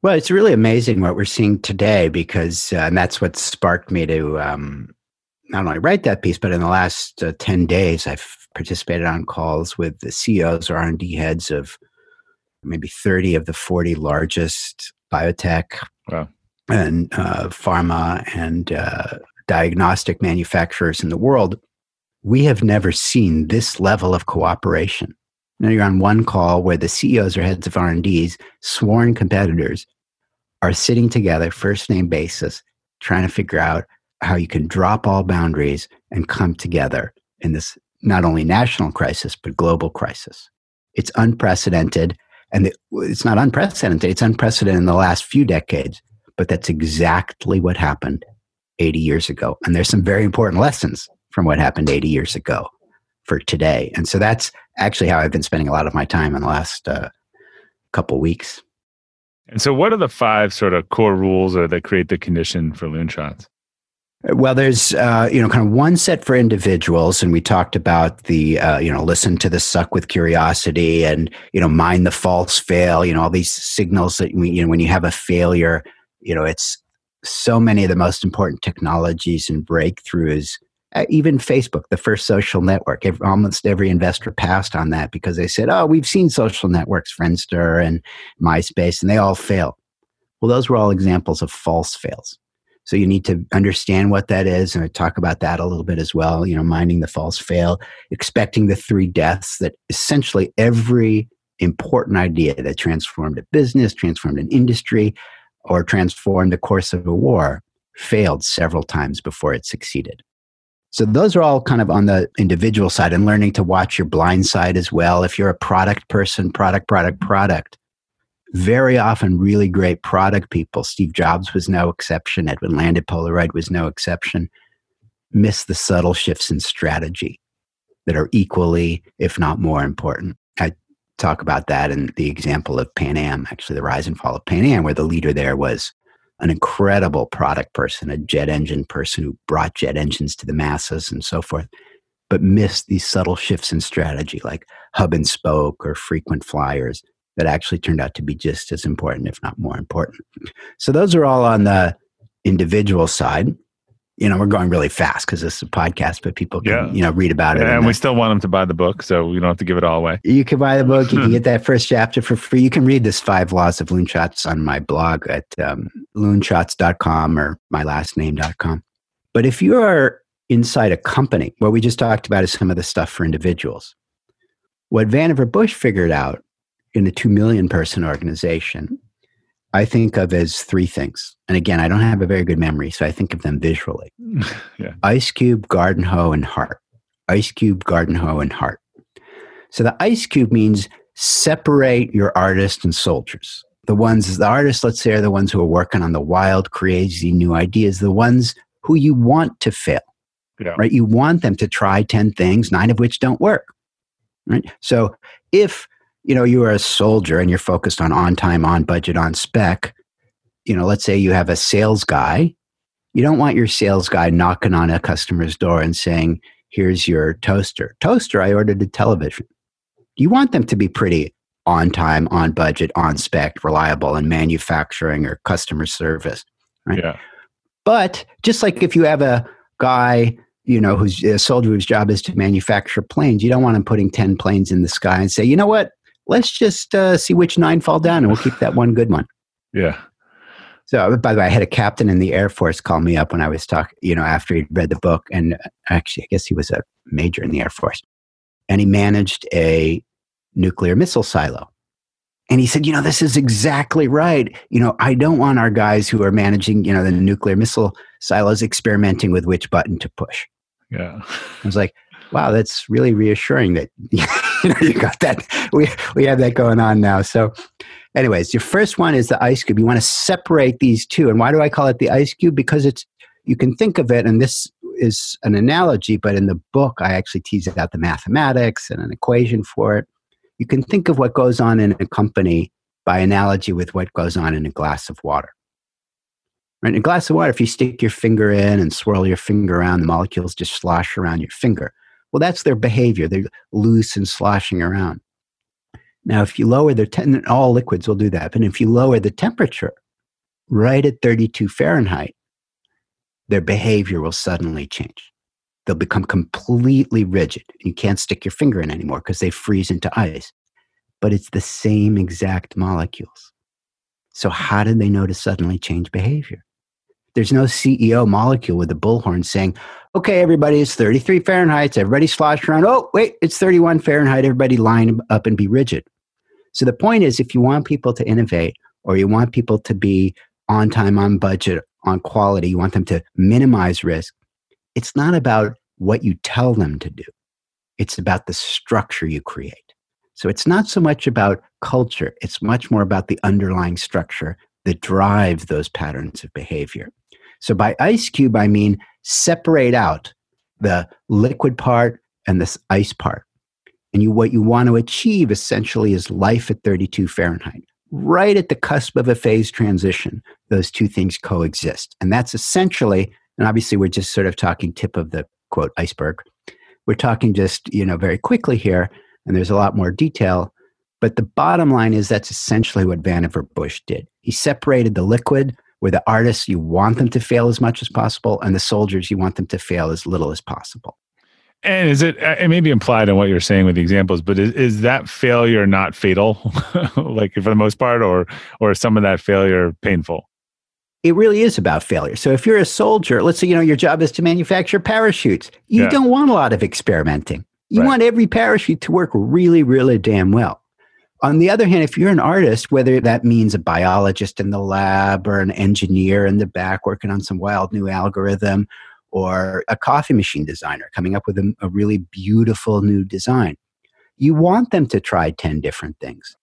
Well, it's really amazing what we're seeing today because, uh, and that's what sparked me to um, not only write that piece, but in the last uh, 10 days, I've participated on calls with the CEOs or R&D heads of maybe 30 of the 40 largest biotech wow. and uh, pharma and uh, diagnostic manufacturers in the world. We have never seen this level of cooperation now you're on one call where the CEOs or heads of R&Ds, sworn competitors, are sitting together, first name basis, trying to figure out how you can drop all boundaries and come together in this not only national crisis, but global crisis. It's unprecedented. And it's not unprecedented, it's unprecedented in the last few decades, but that's exactly what happened 80 years ago. And there's some very important lessons from what happened 80 years ago for today. And so that's actually how I've been spending a lot of my time in the last uh, couple weeks. And so, what are the five sort of core rules or that create the condition for loonshots? Well, there's uh, you know kind of one set for individuals, and we talked about the uh, you know listen to the suck with curiosity, and you know mind the false fail. You know all these signals that we, you know when you have a failure, you know it's so many of the most important technologies and breakthroughs uh, even Facebook, the first social network, every, almost every investor passed on that because they said, oh, we've seen social networks, Friendster and MySpace, and they all fail. Well, those were all examples of false fails. So you need to understand what that is, and I talk about that a little bit as well. You know, minding the false fail, expecting the three deaths that essentially every important idea that transformed a business, transformed an industry, or transformed the course of a war failed several times before it succeeded. So those are all kind of on the individual side and learning to watch your blind side as well. If you're a product person, product, product, product, very often really great product people. Steve Jobs was no exception. Edwin Land at Polaroid was no exception. Miss the subtle shifts in strategy that are equally, if not more important. I talk about that in the example of Pan Am, actually, the rise and fall of Pan Am, where the leader there was an incredible product person, a jet engine person who brought jet engines to the masses and so forth, but missed these subtle shifts in strategy like hub and spoke or frequent flyers that actually turned out to be just as important, if not more important. So those are all on the individual side you know, we're going really fast because this is a podcast, but people can, yeah. you know, read about it. Yeah, and we still want them to buy the book, so we don't have to give it all away. You can buy the book. You can get that first chapter for free. You can read this Five Laws of Loonshots on my blog at um, loonshots.com or mylastname.com. But if you are inside a company, what we just talked about is some of the stuff for individuals. What Vannevar Bush figured out in a 2 million person organization I think of as three things. And again, I don't have a very good memory, so I think of them visually. yeah. Ice cube, garden hoe, and heart. Ice cube, garden hoe, and heart. So the ice cube means separate your artists and soldiers. The ones, the artists, let's say, are the ones who are working on the wild, crazy new ideas, the ones who you want to fail. Yeah. Right? You want them to try 10 things, nine of which don't work. Right? So if you know you are a soldier and you're focused on on time on budget on spec. You know let's say you have a sales guy. You don't want your sales guy knocking on a customer's door and saying here's your toaster. Toaster i ordered a television. You want them to be pretty on time on budget on spec reliable in manufacturing or customer service right? Yeah. But just like if you have a guy you know who's a soldier whose job is to manufacture planes you don't want him putting 10 planes in the sky and say you know what let's just uh, see which nine fall down and we'll keep that one good one. Yeah. So, by the way, I had a captain in the Air Force call me up when I was talking, you know, after he'd read the book. And actually, I guess he was a major in the Air Force. And he managed a nuclear missile silo. And he said, you know, this is exactly right. You know, I don't want our guys who are managing, you know, the nuclear missile silos experimenting with which button to push. Yeah. I was like, wow, that's really reassuring that you got that. We we have that going on now. So, anyways, your first one is the ice cube. You want to separate these two, and why do I call it the ice cube? Because it's you can think of it, and this is an analogy, but in the book I actually tease out the mathematics and an equation for it. You can think of what goes on in a company by analogy with what goes on in a glass of water. Right? In a glass of water, if you stick your finger in and swirl your finger around, the molecules just slosh around your finger. Well, that's their behavior. They're loose and sloshing around. Now, if you lower the te- all liquids will do that, but if you lower the temperature right at 32 Fahrenheit, their behavior will suddenly change. They'll become completely rigid. You can't stick your finger in anymore because they freeze into ice. But it's the same exact molecules. So, how did they know to suddenly change behavior? There's no CEO molecule with a bullhorn saying, okay, everybody, it's 33 Fahrenheit. Everybody slosh around. Oh, wait, it's 31 Fahrenheit. Everybody line up and be rigid. So the point is, if you want people to innovate or you want people to be on time, on budget, on quality, you want them to minimize risk, it's not about what you tell them to do. It's about the structure you create. So it's not so much about culture, it's much more about the underlying structure that drives those patterns of behavior. So by ice cube, I mean separate out the liquid part and this ice part. And you, what you want to achieve essentially is life at 32 Fahrenheit. Right at the cusp of a phase transition, those two things coexist. And that's essentially, and obviously we're just sort of talking tip of the quote iceberg. We're talking just, you know, very quickly here, and there's a lot more detail. But the bottom line is that's essentially what Vannevar Bush did. He separated the liquid where the artists you want them to fail as much as possible and the soldiers you want them to fail as little as possible And is it, uh, it may be implied in what you're saying with the examples, but is, is that failure not fatal, like for the most part, or, or some of that failure painful? It really is about failure. So if you're a soldier, let's say, you know, your job is to manufacture parachutes. You yeah. don't want a lot of experimenting. You right. want every parachute to work really, really damn well. On the other hand, if you're an artist, whether that means a biologist in the lab or an engineer in the back working on some wild new algorithm or a coffee machine designer coming up with a, a really beautiful new design, you want them to try 10 different things.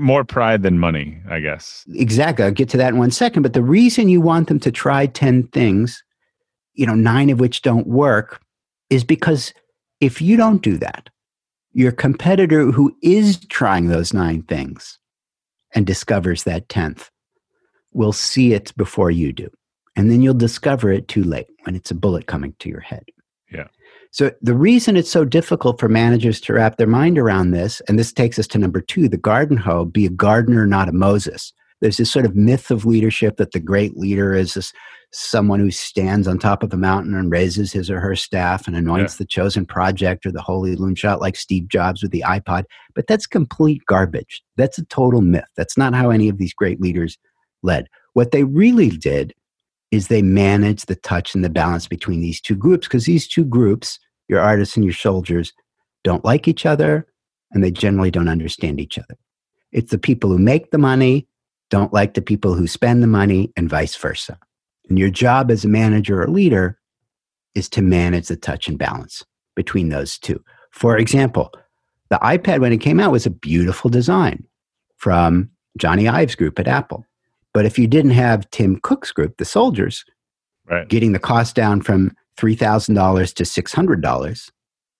More pride than money, I guess. Exactly. I'll get to that in one second. But the reason you want them to try 10 things, you know, nine of which don't work, is because if you don't do that, your competitor who is trying those nine things and discovers that 10th will see it before you do. And then you'll discover it too late when it's a bullet coming to your head. Yeah. So the reason it's so difficult for managers to wrap their mind around this, and this takes us to number two, the garden hoe, be a gardener, not a Moses. There's this sort of myth of leadership that the great leader is this someone who stands on top of a mountain and raises his or her staff and anoints yeah. the chosen project or the holy loonshot like Steve Jobs with the iPod. But that's complete garbage. That's a total myth. That's not how any of these great leaders led. What they really did is they managed the touch and the balance between these two groups because these two groups, your artists and your soldiers, don't like each other and they generally don't understand each other. It's the people who make the money don't like the people who spend the money and vice versa. And your job as a manager or leader is to manage the touch and balance between those two. For example, the iPad, when it came out, was a beautiful design from Jony Ive's Group at Apple. But if you didn't have Tim Cook's group, the soldiers, right. getting the cost down from $3,000 to $600,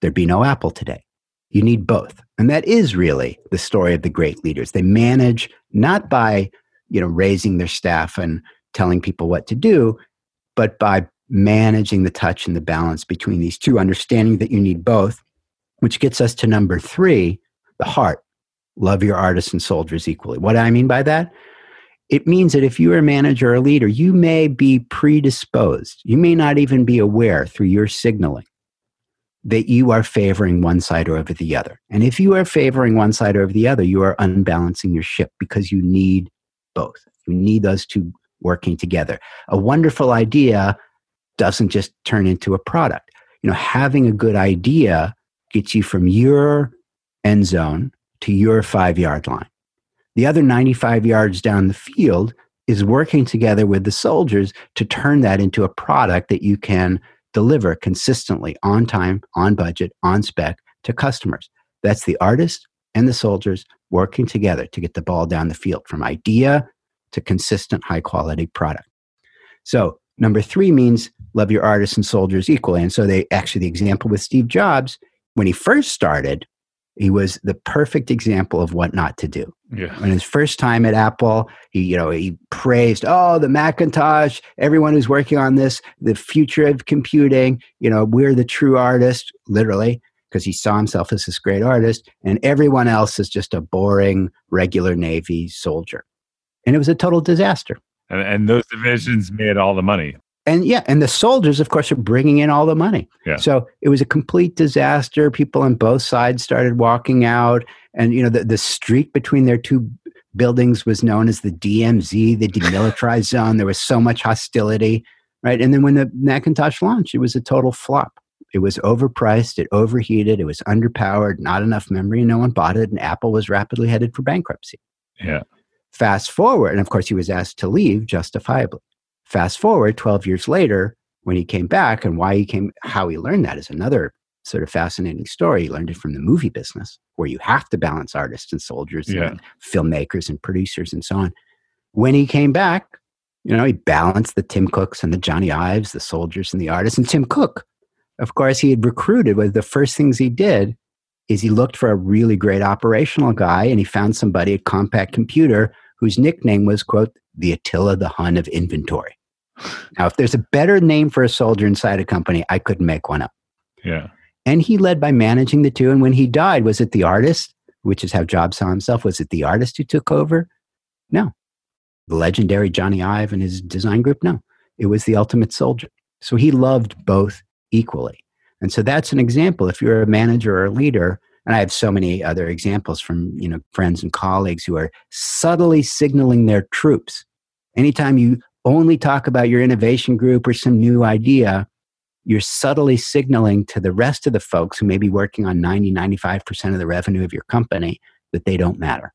there'd be no Apple today. You need both. And that is really the story of the great leaders. They manage not by, you know, raising their staff and telling people what to do, but by managing the touch and the balance between these two, understanding that you need both, which gets us to number three, the heart. Love your artists and soldiers equally. What do I mean by that? It means that if you're a manager or a leader, you may be predisposed. You may not even be aware through your signaling that you are favoring one side over the other. And if you are favoring one side over the other, you are unbalancing your ship because you need both. You need those two working together. A wonderful idea doesn't just turn into a product. You know, having a good idea gets you from your end zone to your five yard line. The other 95 yards down the field is working together with the soldiers to turn that into a product that you can deliver consistently on time, on budget, on spec to customers. That's the artist and the soldiers working together to get the ball down the field from idea to consistent high quality product. So, number three means love your artists and soldiers equally. And so, they actually, the example with Steve Jobs, when he first started, he was the perfect example of what not to do. Yeah. When his first time at Apple, he you know he praised, oh, the Macintosh, everyone who's working on this, the future of computing. You know, we're the true artist, literally, because he saw himself as this great artist, and everyone else is just a boring regular Navy soldier and it was a total disaster. And, and those divisions made all the money. And yeah, and the soldiers, of course, are bringing in all the money. Yeah. So it was a complete disaster. People on both sides started walking out, and you know the, the street between their two buildings was known as the DMZ, the demilitarized zone. There was so much hostility, right? And then when the Macintosh launched, it was a total flop. It was overpriced, it overheated, it was underpowered, not enough memory, and no one bought it. And Apple was rapidly headed for bankruptcy. Yeah. Fast forward, and of course, he was asked to leave justifiably. Fast forward 12 years later, when he came back, and why he came, how he learned that is another sort of fascinating story. He learned it from the movie business, where you have to balance artists and soldiers yeah. and filmmakers and producers and so on. When he came back, you know, he balanced the Tim Cooks and the Jony Ives, the soldiers and the artists. And Tim Cook, of course, he had recruited. Of the first things he did is he looked for a really great operational guy and he found somebody at Compaq Computer whose nickname was, quote, the Attila the Hun of inventory. Now, if there's a better name for a soldier inside a company, I couldn't make one up. Yeah. And he led by managing the two. And when he died, was it the artist, which is how Jobs saw himself? Was it the artist who took over? No. The legendary Jony Ive and his design group? No. It was the ultimate soldier. So he loved both equally. And so that's an example. If you're a manager or a leader, and I have so many other examples from you know friends and colleagues who are subtly signaling their troops. Anytime you only talk about your innovation group or some new idea, you're subtly signaling to the rest of the folks who may be working on 90, 95% of the revenue of your company that they don't matter,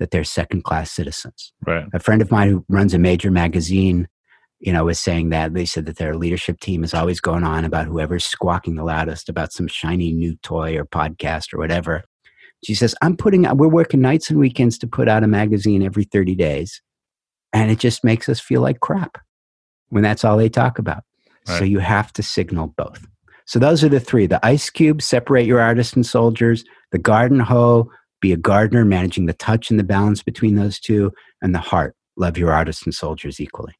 that they're second class citizens. Right. A friend of mine who runs a major magazine you know, was saying that they said that their leadership team is always going on about whoever's squawking the loudest about some shiny new toy or podcast or whatever. She says, I'm putting, we're working nights and weekends to put out a magazine every 30 days. And it just makes us feel like crap when that's all they talk about. Right. So you have to signal both. So those are the three the ice cube, separate your artists and soldiers, the garden hoe, be a gardener, managing the touch and the balance between those two, and the heart, love your artists and soldiers equally.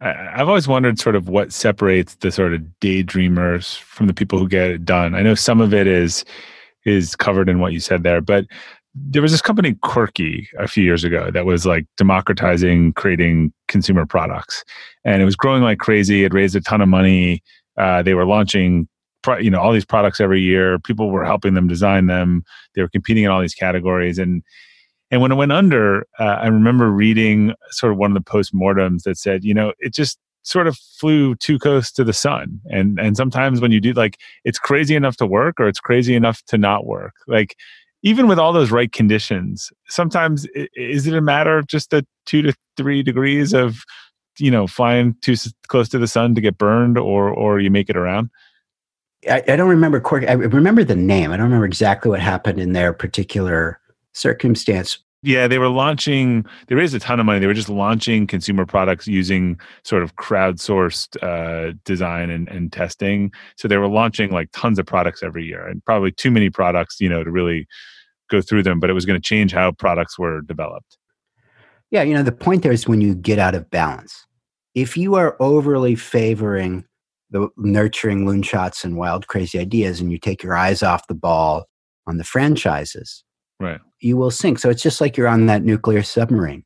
I've always wondered sort of what separates the sort of daydreamers from the people who get it done. I know some of it is is covered in what you said there, but there was this company Quirky a few years ago that was like democratizing creating consumer products, and it was growing like crazy. It raised a ton of money. Uh, they were launching, you know, all these products every year. People were helping them design them. They were competing in all these categories, and and when it went under, uh, I remember reading sort of one of the post-mortems that said, you know, it just sort of flew too close to the sun. And and sometimes when you do like it's crazy enough to work or it's crazy enough to not work. Like even with all those right conditions, sometimes is it a matter of just the two to three degrees of you know flying too close to the sun to get burned, or or you make it around? I, I don't remember quirky. I remember the name. I don't remember exactly what happened in their particular circumstance. Yeah, they were launching, they raised a ton of money. They were just launching consumer products using sort of crowdsourced uh, design and, and testing. So they were launching like tons of products every year and probably too many products, you know, to really go through them, but it was going to change how products were developed. Yeah, you know, the point there is when you get out of balance. If you are overly favoring the nurturing loonshots and wild, crazy ideas and you take your eyes off the ball on the franchises, right you will sink. So it's just like you're on that nuclear submarine.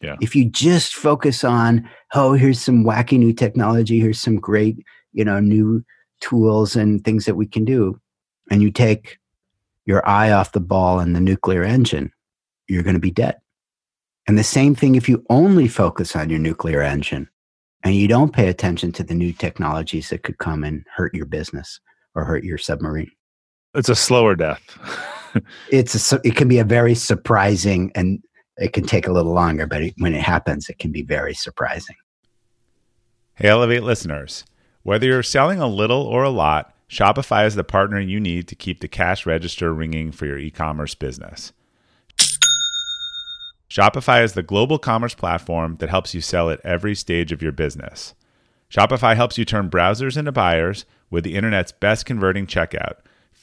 Yeah. If you just focus on oh here's some wacky new technology here's some great you know new tools and things that we can do and you take your eye off the ball and the nuclear engine you're going to be dead. And the same thing if you only focus on your nuclear engine and you don't pay attention to the new technologies that could come and hurt your business or hurt your submarine. It's a slower death it's a, it can be a very surprising and it can take a little longer, but it, when it happens, it can be very surprising. Hey, Elevate listeners. Whether you're selling a little or a lot, Shopify is the partner you need to keep the cash register ringing for your e commerce business. Shopify is the global commerce platform that helps you sell at every stage of your business. Shopify helps you turn browsers into buyers with the internet's best converting checkout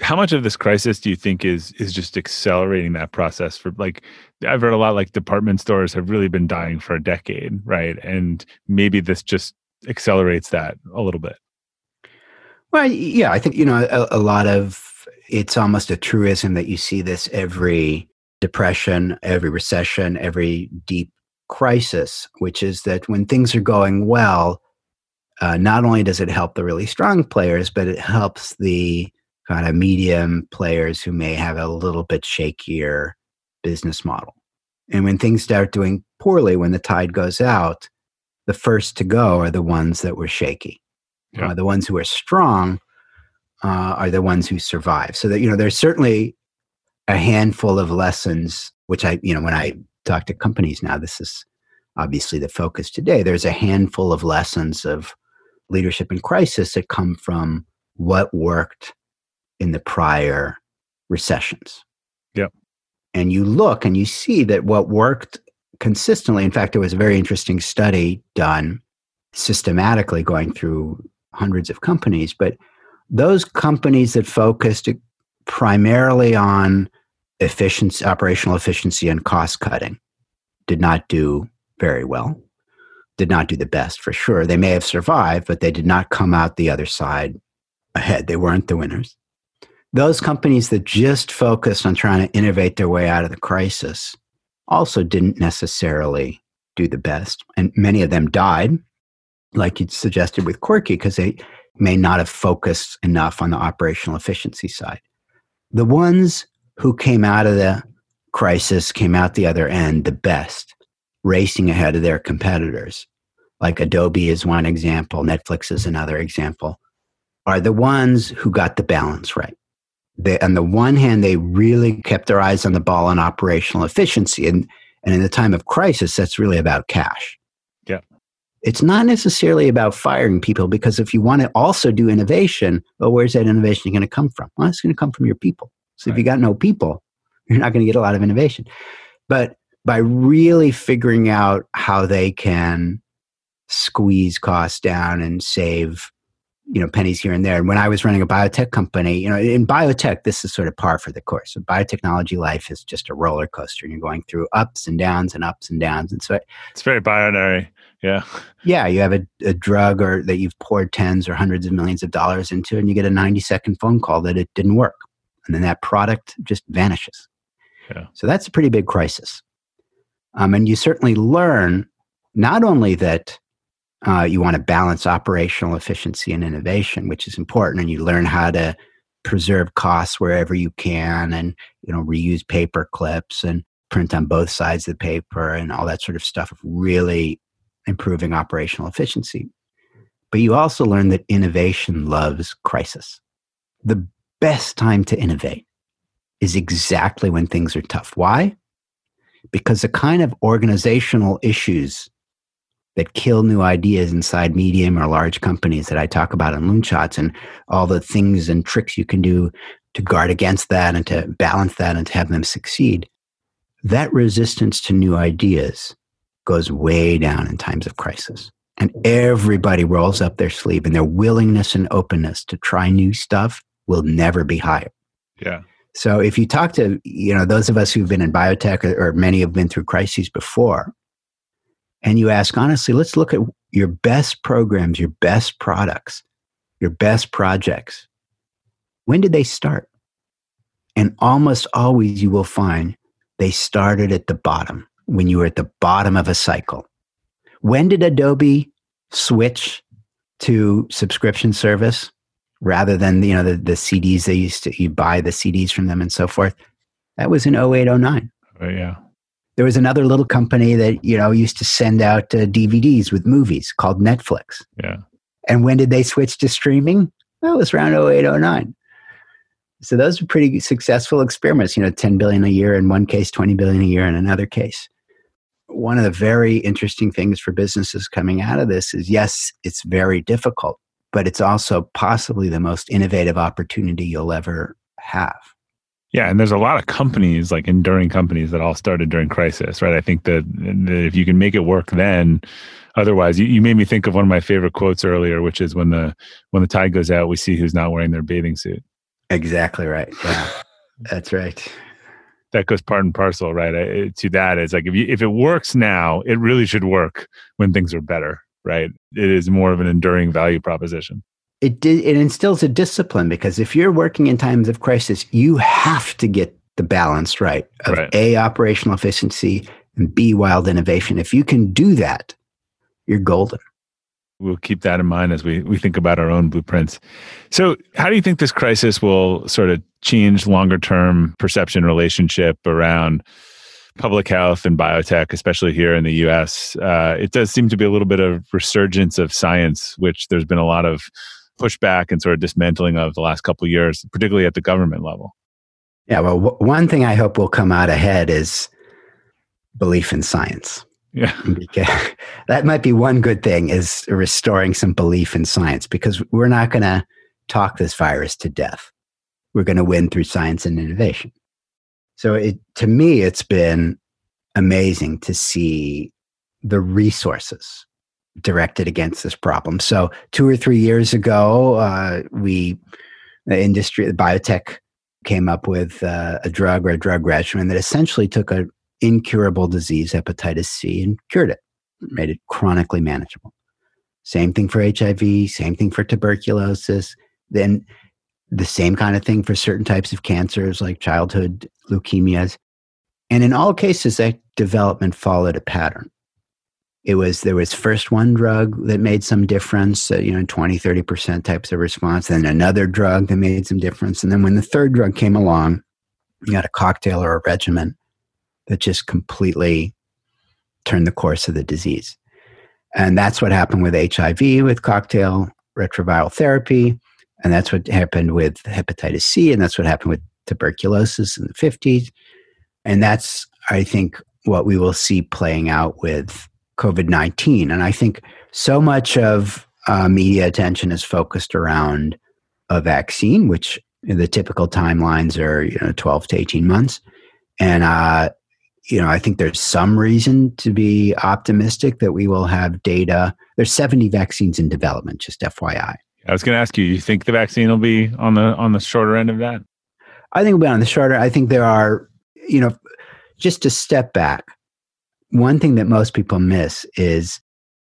how much of this crisis do you think is is just accelerating that process for like i've heard a lot like department stores have really been dying for a decade right? And maybe this just accelerates that a little bit. Well yeah i think you know a, a lot of it's almost a truism that you see this every depression every recession every deep crisis which is that when things are going well uh, not only does it help the really strong players but it helps the kind of medium players who may have a little bit shakier business model. And when things start doing poorly, when the tide goes out, the first to go are the ones that were shaky. Yeah. Uh, the ones who are strong uh, are the ones who survive. So that, you know, there's certainly a handful of lessons, which I, you know, when I talk to companies now, this is obviously the focus today. There's a handful of lessons of leadership in crisis that come from what worked in the prior recessions. Yep. And you look and you see that what worked consistently, in fact, there was a very interesting study done systematically going through hundreds of companies, but those companies that focused primarily on efficiency, operational efficiency and cost cutting did not do very well. Did not do the best for sure. They may have survived, but they did not come out the other side ahead. They weren't the winners. Those companies that just focused on trying to innovate their way out of the crisis also didn't necessarily do the best. And many of them died, like you suggested with Quirky, because they may not have focused enough on the operational efficiency side. The ones who came out of the crisis, came out the other end the best, racing ahead of their competitors, like Adobe is one example, Netflix is another example, are the ones who got the balance right. They, on the one hand, they really kept their eyes on the ball on operational efficiency. And, and in the time of crisis, that's really about cash. Yeah. It's not necessarily about firing people because if you want to also do innovation, well, where's that innovation going to come from? Well, it's going to come from your people. So right. if you got no people, you're not going to get a lot of innovation. But by really figuring out how they can squeeze costs down and save you know pennies here and there. And when I was running a biotech company, you know, in biotech, this is sort of par for the course. So biotechnology life is just a roller coaster, and you're going through ups and downs and ups and downs. And so it's very binary. Yeah. Yeah, you have a, a drug or that you've poured tens or hundreds of millions of dollars into, and you get a 90 second phone call that it didn't work, and then that product just vanishes. Yeah. So that's a pretty big crisis. Um, and you certainly learn not only that uh, you want to balance operational efficiency and innovation, which is important, and you learn how to preserve costs wherever you can, and you know reuse paper clips and print on both sides of the paper and all that sort of stuff. Really improving operational efficiency. But you also learn that innovation loves crisis. The best time to innovate is exactly when things are tough. Why? Because the kind of organizational issues that kill new ideas inside medium or large companies that I talk about in Loonshots and all the things and tricks you can do to guard against that and to balance that and to have them succeed, that resistance to new ideas goes way down in times of crisis. And everybody rolls up their sleeve and their willingness and openness to try new stuff will never be higher. Yeah. So if you talk to, you know, those of us who've been in biotech or, or many have been through crises before, and you ask honestly, let's look at your best programs, your best products, your best projects. When did they start? And almost always you will find they started at the bottom when you were at the bottom of a cycle. When did Adobe switch to subscription service rather than you know the, the CDs they used to you buy the CDs from them and so forth? That was in 0809. Oh, yeah there was another little company that you know used to send out uh, DVDs with movies called Netflix. Yeah. And when did they switch to streaming? Well, it was around 0809. So those were pretty successful experiments, you know, 10 billion a year in one case, 20 billion a year in another case. One of the very interesting things for businesses coming out of this is yes, it's very difficult, but it's also possibly the most innovative opportunity you'll ever have. Yeah, and there's a lot of companies, like enduring companies, that all started during crisis, right? I think that, that if you can make it work, then otherwise, you, you, made me think of one of my favorite quotes earlier, which is when the when the tide goes out, we see who's not wearing their bathing suit. Exactly right. Yeah, that's right. That goes part and parcel, right? I, to that, it's like if you, if it works now, it really should work when things are better, right? It is more of an enduring value proposition it did, it instills a discipline because if you're working in times of crisis, you have to get the balance right of right. a operational efficiency and b wild innovation. If you can do that, you're golden. We'll keep that in mind as we we think about our own blueprints. So, how do you think this crisis will sort of change longer term perception relationship around? public health and biotech, especially here in the US, uh, it does seem to be a little bit of resurgence of science, which there's been a lot of pushback and sort of dismantling of the last couple of years, particularly at the government level. Yeah, well, w- one thing I hope will come out ahead is belief in science. Yeah. that might be one good thing is restoring some belief in science because we're not going to talk this virus to death. We're going to win through science and innovation. So it, to me, it's been amazing to see the resources directed against this problem. So two or three years ago, uh, we, the industry, the biotech came up with uh, a drug or a drug regimen that essentially took an incurable disease, hepatitis C, and cured it, made it chronically manageable. Same thing for HIV, same thing for tuberculosis. Then the same kind of thing for certain types of cancers like childhood leukemias. And in all cases, that development followed a pattern. It was there was first one drug that made some difference, uh, you know, 20, 30% types of response, then another drug that made some difference. And then when the third drug came along, you got a cocktail or a regimen that just completely turned the course of the disease. And that's what happened with HIV with cocktail retroviral therapy. And that's what happened with hepatitis C. And that's what happened with tuberculosis in the 50s. And that's, I think, what we will see playing out with COVID 19. And I think so much of uh, media attention is focused around a vaccine, which the typical timelines are you know 12 to 18 months. And uh, you know, I think there's some reason to be optimistic that we will have data. There's 70 vaccines in development, just FYI. I was going to ask you, Do you think the vaccine will be on the on the shorter end of that? I think it'll be on the shorter. I think there are, you know, just to step back. One thing that most people miss is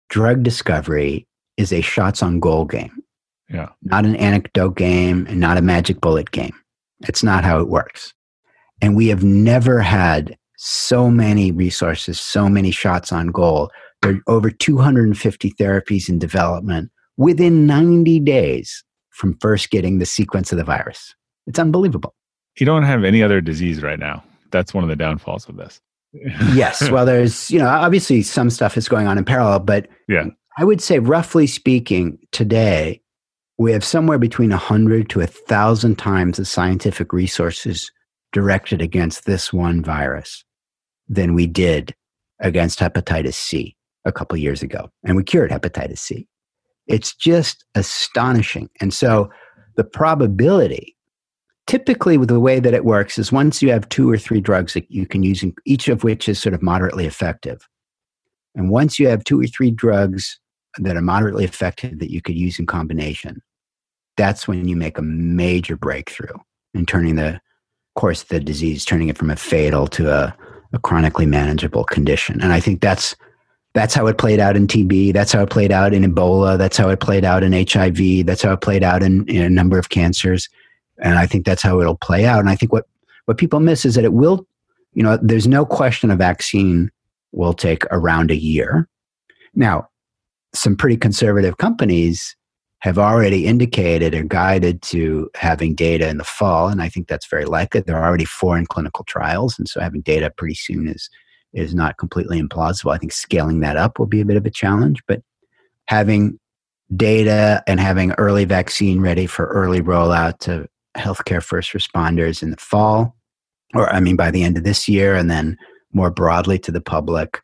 drug discovery is a shots on goal game. Yeah. Not an anecdote game and not a magic bullet game. It's not how it works. And we have never had so many resources, so many shots on goal. There are over 250 therapies in development within 90 days from first getting the sequence of the virus. It's unbelievable. You don't have any other disease right now. That's one of the downfalls of this. Yes. Well, there's, you know, obviously some stuff is going on in parallel, but yeah. I would say, roughly speaking, today we have somewhere between 100 to 1,000 times the scientific resources directed against this one virus than we did against hepatitis C a couple years ago. And we cured hepatitis C. It's just astonishing. And so the probability, typically the way that it works, is once you have two or three drugs that you can use, each of which is sort of moderately effective. And once you have two or three drugs that are moderately effective that you could use in combination, that's when you make a major breakthrough in turning the course of the disease, turning it from a fatal to a a chronically manageable condition. And I think that's that's how it played out in TB. That's how it played out in Ebola. That's how it played out in HIV. That's how it played out in, in a number of cancers. And I think that's how it'll play out. And I think what, what people miss is that it will, you know, there's no question a vaccine will take around a year. Now, some pretty conservative companies have already indicated or guided to having data in the fall, and I think that's very likely. There are already four in clinical trials, and so having data pretty soon is is not completely implausible. I think scaling that up will be a bit of a challenge, but having data and having early vaccine ready for early rollout to healthcare first responders in the fall, or I mean by the end of this year, and then more broadly to the public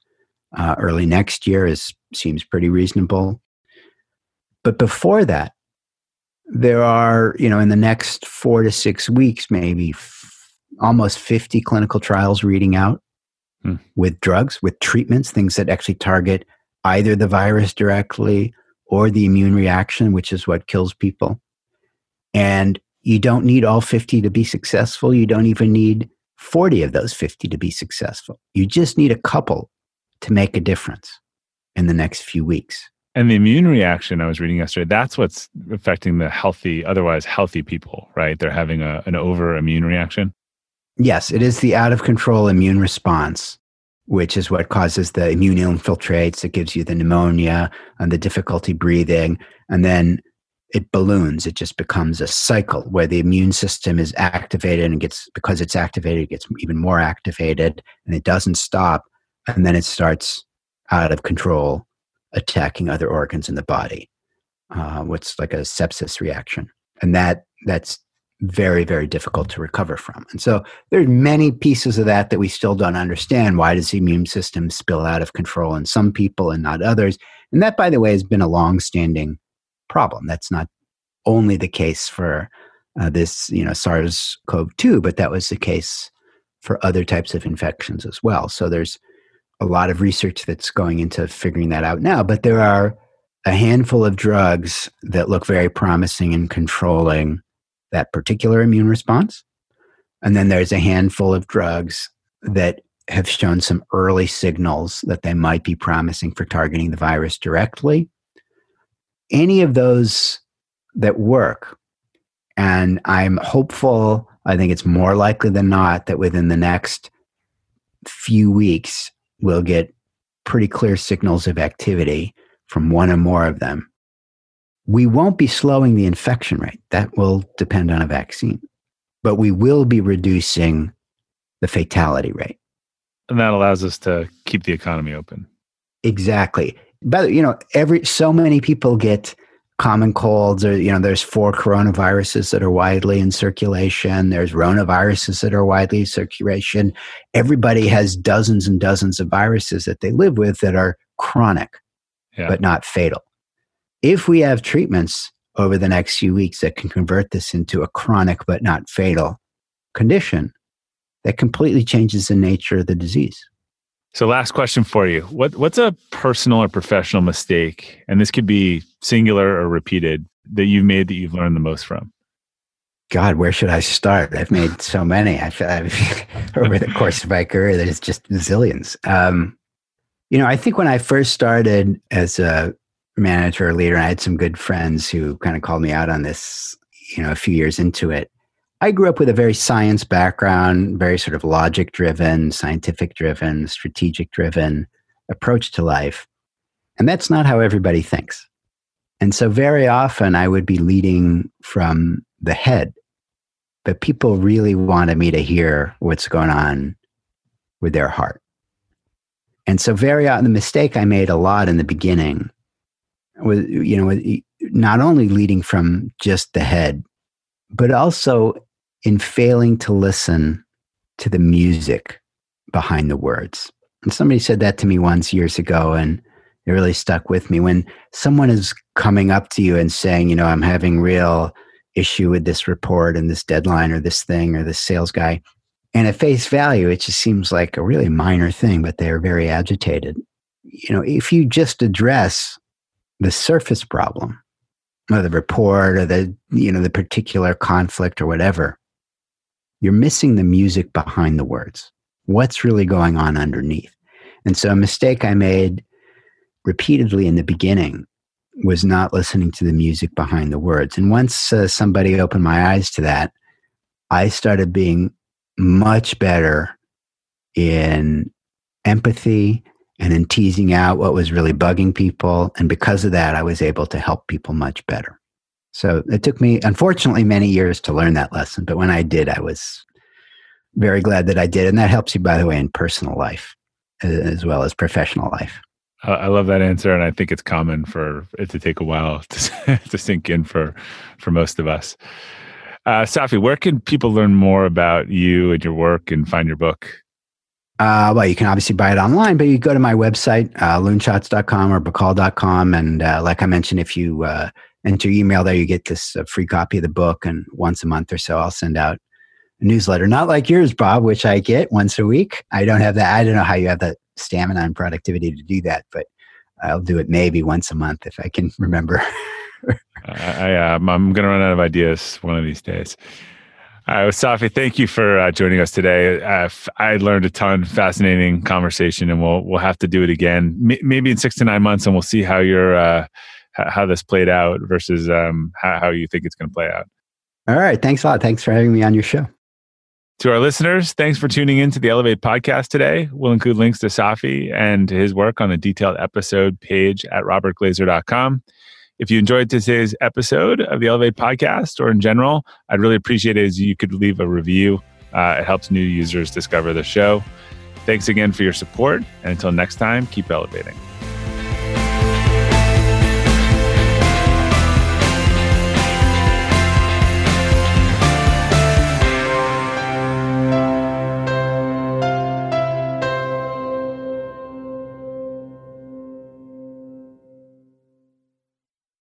uh, early next year is seems pretty reasonable. But before that, there are, you know, in the next four to six weeks, maybe f- almost 50 clinical trials reading out hmm. with drugs, with treatments, things that actually target either the virus directly or the immune reaction, which is what kills people. And you don't need all 50 to be successful. You don't even need 40 of those 50 to be successful. You just need a couple to make a difference in the next few weeks. And the immune reaction I was reading yesterday, that's what's affecting the healthy, otherwise healthy people, right? They're having a, an over immune reaction. Yes, it is the out of control immune response, which is what causes the immune infiltrates. It gives you the pneumonia and the difficulty breathing. And then it balloons. It just becomes a cycle where the immune system is activated and gets, because it's activated, it gets even more activated and it doesn't stop. And then it starts out of control attacking other organs in the body. Uh, what's like a sepsis reaction, and that that's very, very difficult to recover from. And so there's many pieces of that that we still don't understand. Why does the immune system spill out of control in some people and not others? And that, by the way, has been a long-standing problem. That's not only the case for uh, this, you know, SARS-CoV-2, but that was the case for other types of infections as well. So there's a lot of research that's going into figuring that out now. But there are a handful of drugs that look very promising in controlling that particular immune response. And then there's a handful of drugs that have shown some early signals that they might be promising for targeting the virus directly. Any of those that work, and I'm hopeful, I think it's more likely than not that within the next few weeks, we'll get pretty clear signals of activity from one or more of them. We won't be slowing the infection rate. That will depend on a vaccine. But we will be reducing the fatality rate. And that allows us to keep the economy open. Exactly. But you know, every so many people get common colds or you know there's four coronaviruses that are widely in circulation there's rhinoviruses that are widely in circulation everybody has dozens and dozens of viruses that they live with that are chronic yeah. but not fatal. If we have treatments over the next few weeks that can convert this into a chronic but not fatal condition, that completely changes the nature of the disease. So, last question for you: what, What's a personal or professional mistake, and this could be singular or repeated, that you've made that you've learned the most from? God, where should I start? I've made so many. I've, I've over the course of my career, there's just zillions. Um, you know, I think when I first started as a manager or leader, I had some good friends who kind of called me out on this, you know, a few years into it. I grew up with a very science background, very sort of logic driven, scientific driven, strategic driven approach to life. And that's not how everybody thinks. And so very often I would be leading from the head, but people really wanted me to hear what's going on with their heart. And so, very often, the mistake I made a lot in the beginning was, you know, not only leading from just the head, but also in failing to listen to the music behind the words. And somebody said that to me once years ago, and it really stuck with me. When someone is coming up to you and saying, you know, I'm having real issue with this report and this deadline or this thing or this sales guy, and at face value, it just seems like a really minor thing, but they are very agitated. You know, if you just address the surface problem, or the report, or the you know the particular conflict, or whatever, you're missing the music behind the words. What's really going on underneath? And so, a mistake I made repeatedly in the beginning was not listening to the music behind the words. And once uh, somebody opened my eyes to that, I started being much better in empathy and in teasing out what was really bugging people. And because of that, I was able to help people much better. So it took me, unfortunately, many years to learn that lesson. But when I did, I was very glad that I did. And that helps you, by the way, in personal life as well as professional life. I love that answer, and I think it's common for it to take a while to, to sink in for for most of us. Uh, Safi, where can people learn more about you and your work and find your book? Uh, well, you can obviously buy it online, but you go to my website, uh, loonshots.com or bahcall.com. And uh, like I mentioned, if you uh, enter email there, you get this uh, free copy of the book. And once a month or so, I'll send out a newsletter. Not like yours, Bob, which I get once a week. I don't have that. I don't know how you have that stamina and productivity to do that, but I'll do it maybe once a month if I can remember. I, am I'm going to run out of ideas one of these days. Uh, Safi, thank you for uh, joining us today. Uh, f- I learned a ton, fascinating conversation, and we'll we'll have to do it again, M- maybe in six to nine months, and we'll see how your uh, how this played out versus um, how, how you think it's going to play out. All right, thanks a lot. Thanks for having me on your show. To our listeners, thanks for tuning in to the Elevate podcast today. We'll include links to Safi and his work on the detailed episode page at robertglazer.com. If you enjoyed today's episode of the Elevate podcast or in general, I'd really appreciate it as you could leave a review. Uh, it helps new users discover the show. Thanks again for your support. And until next time, keep elevating.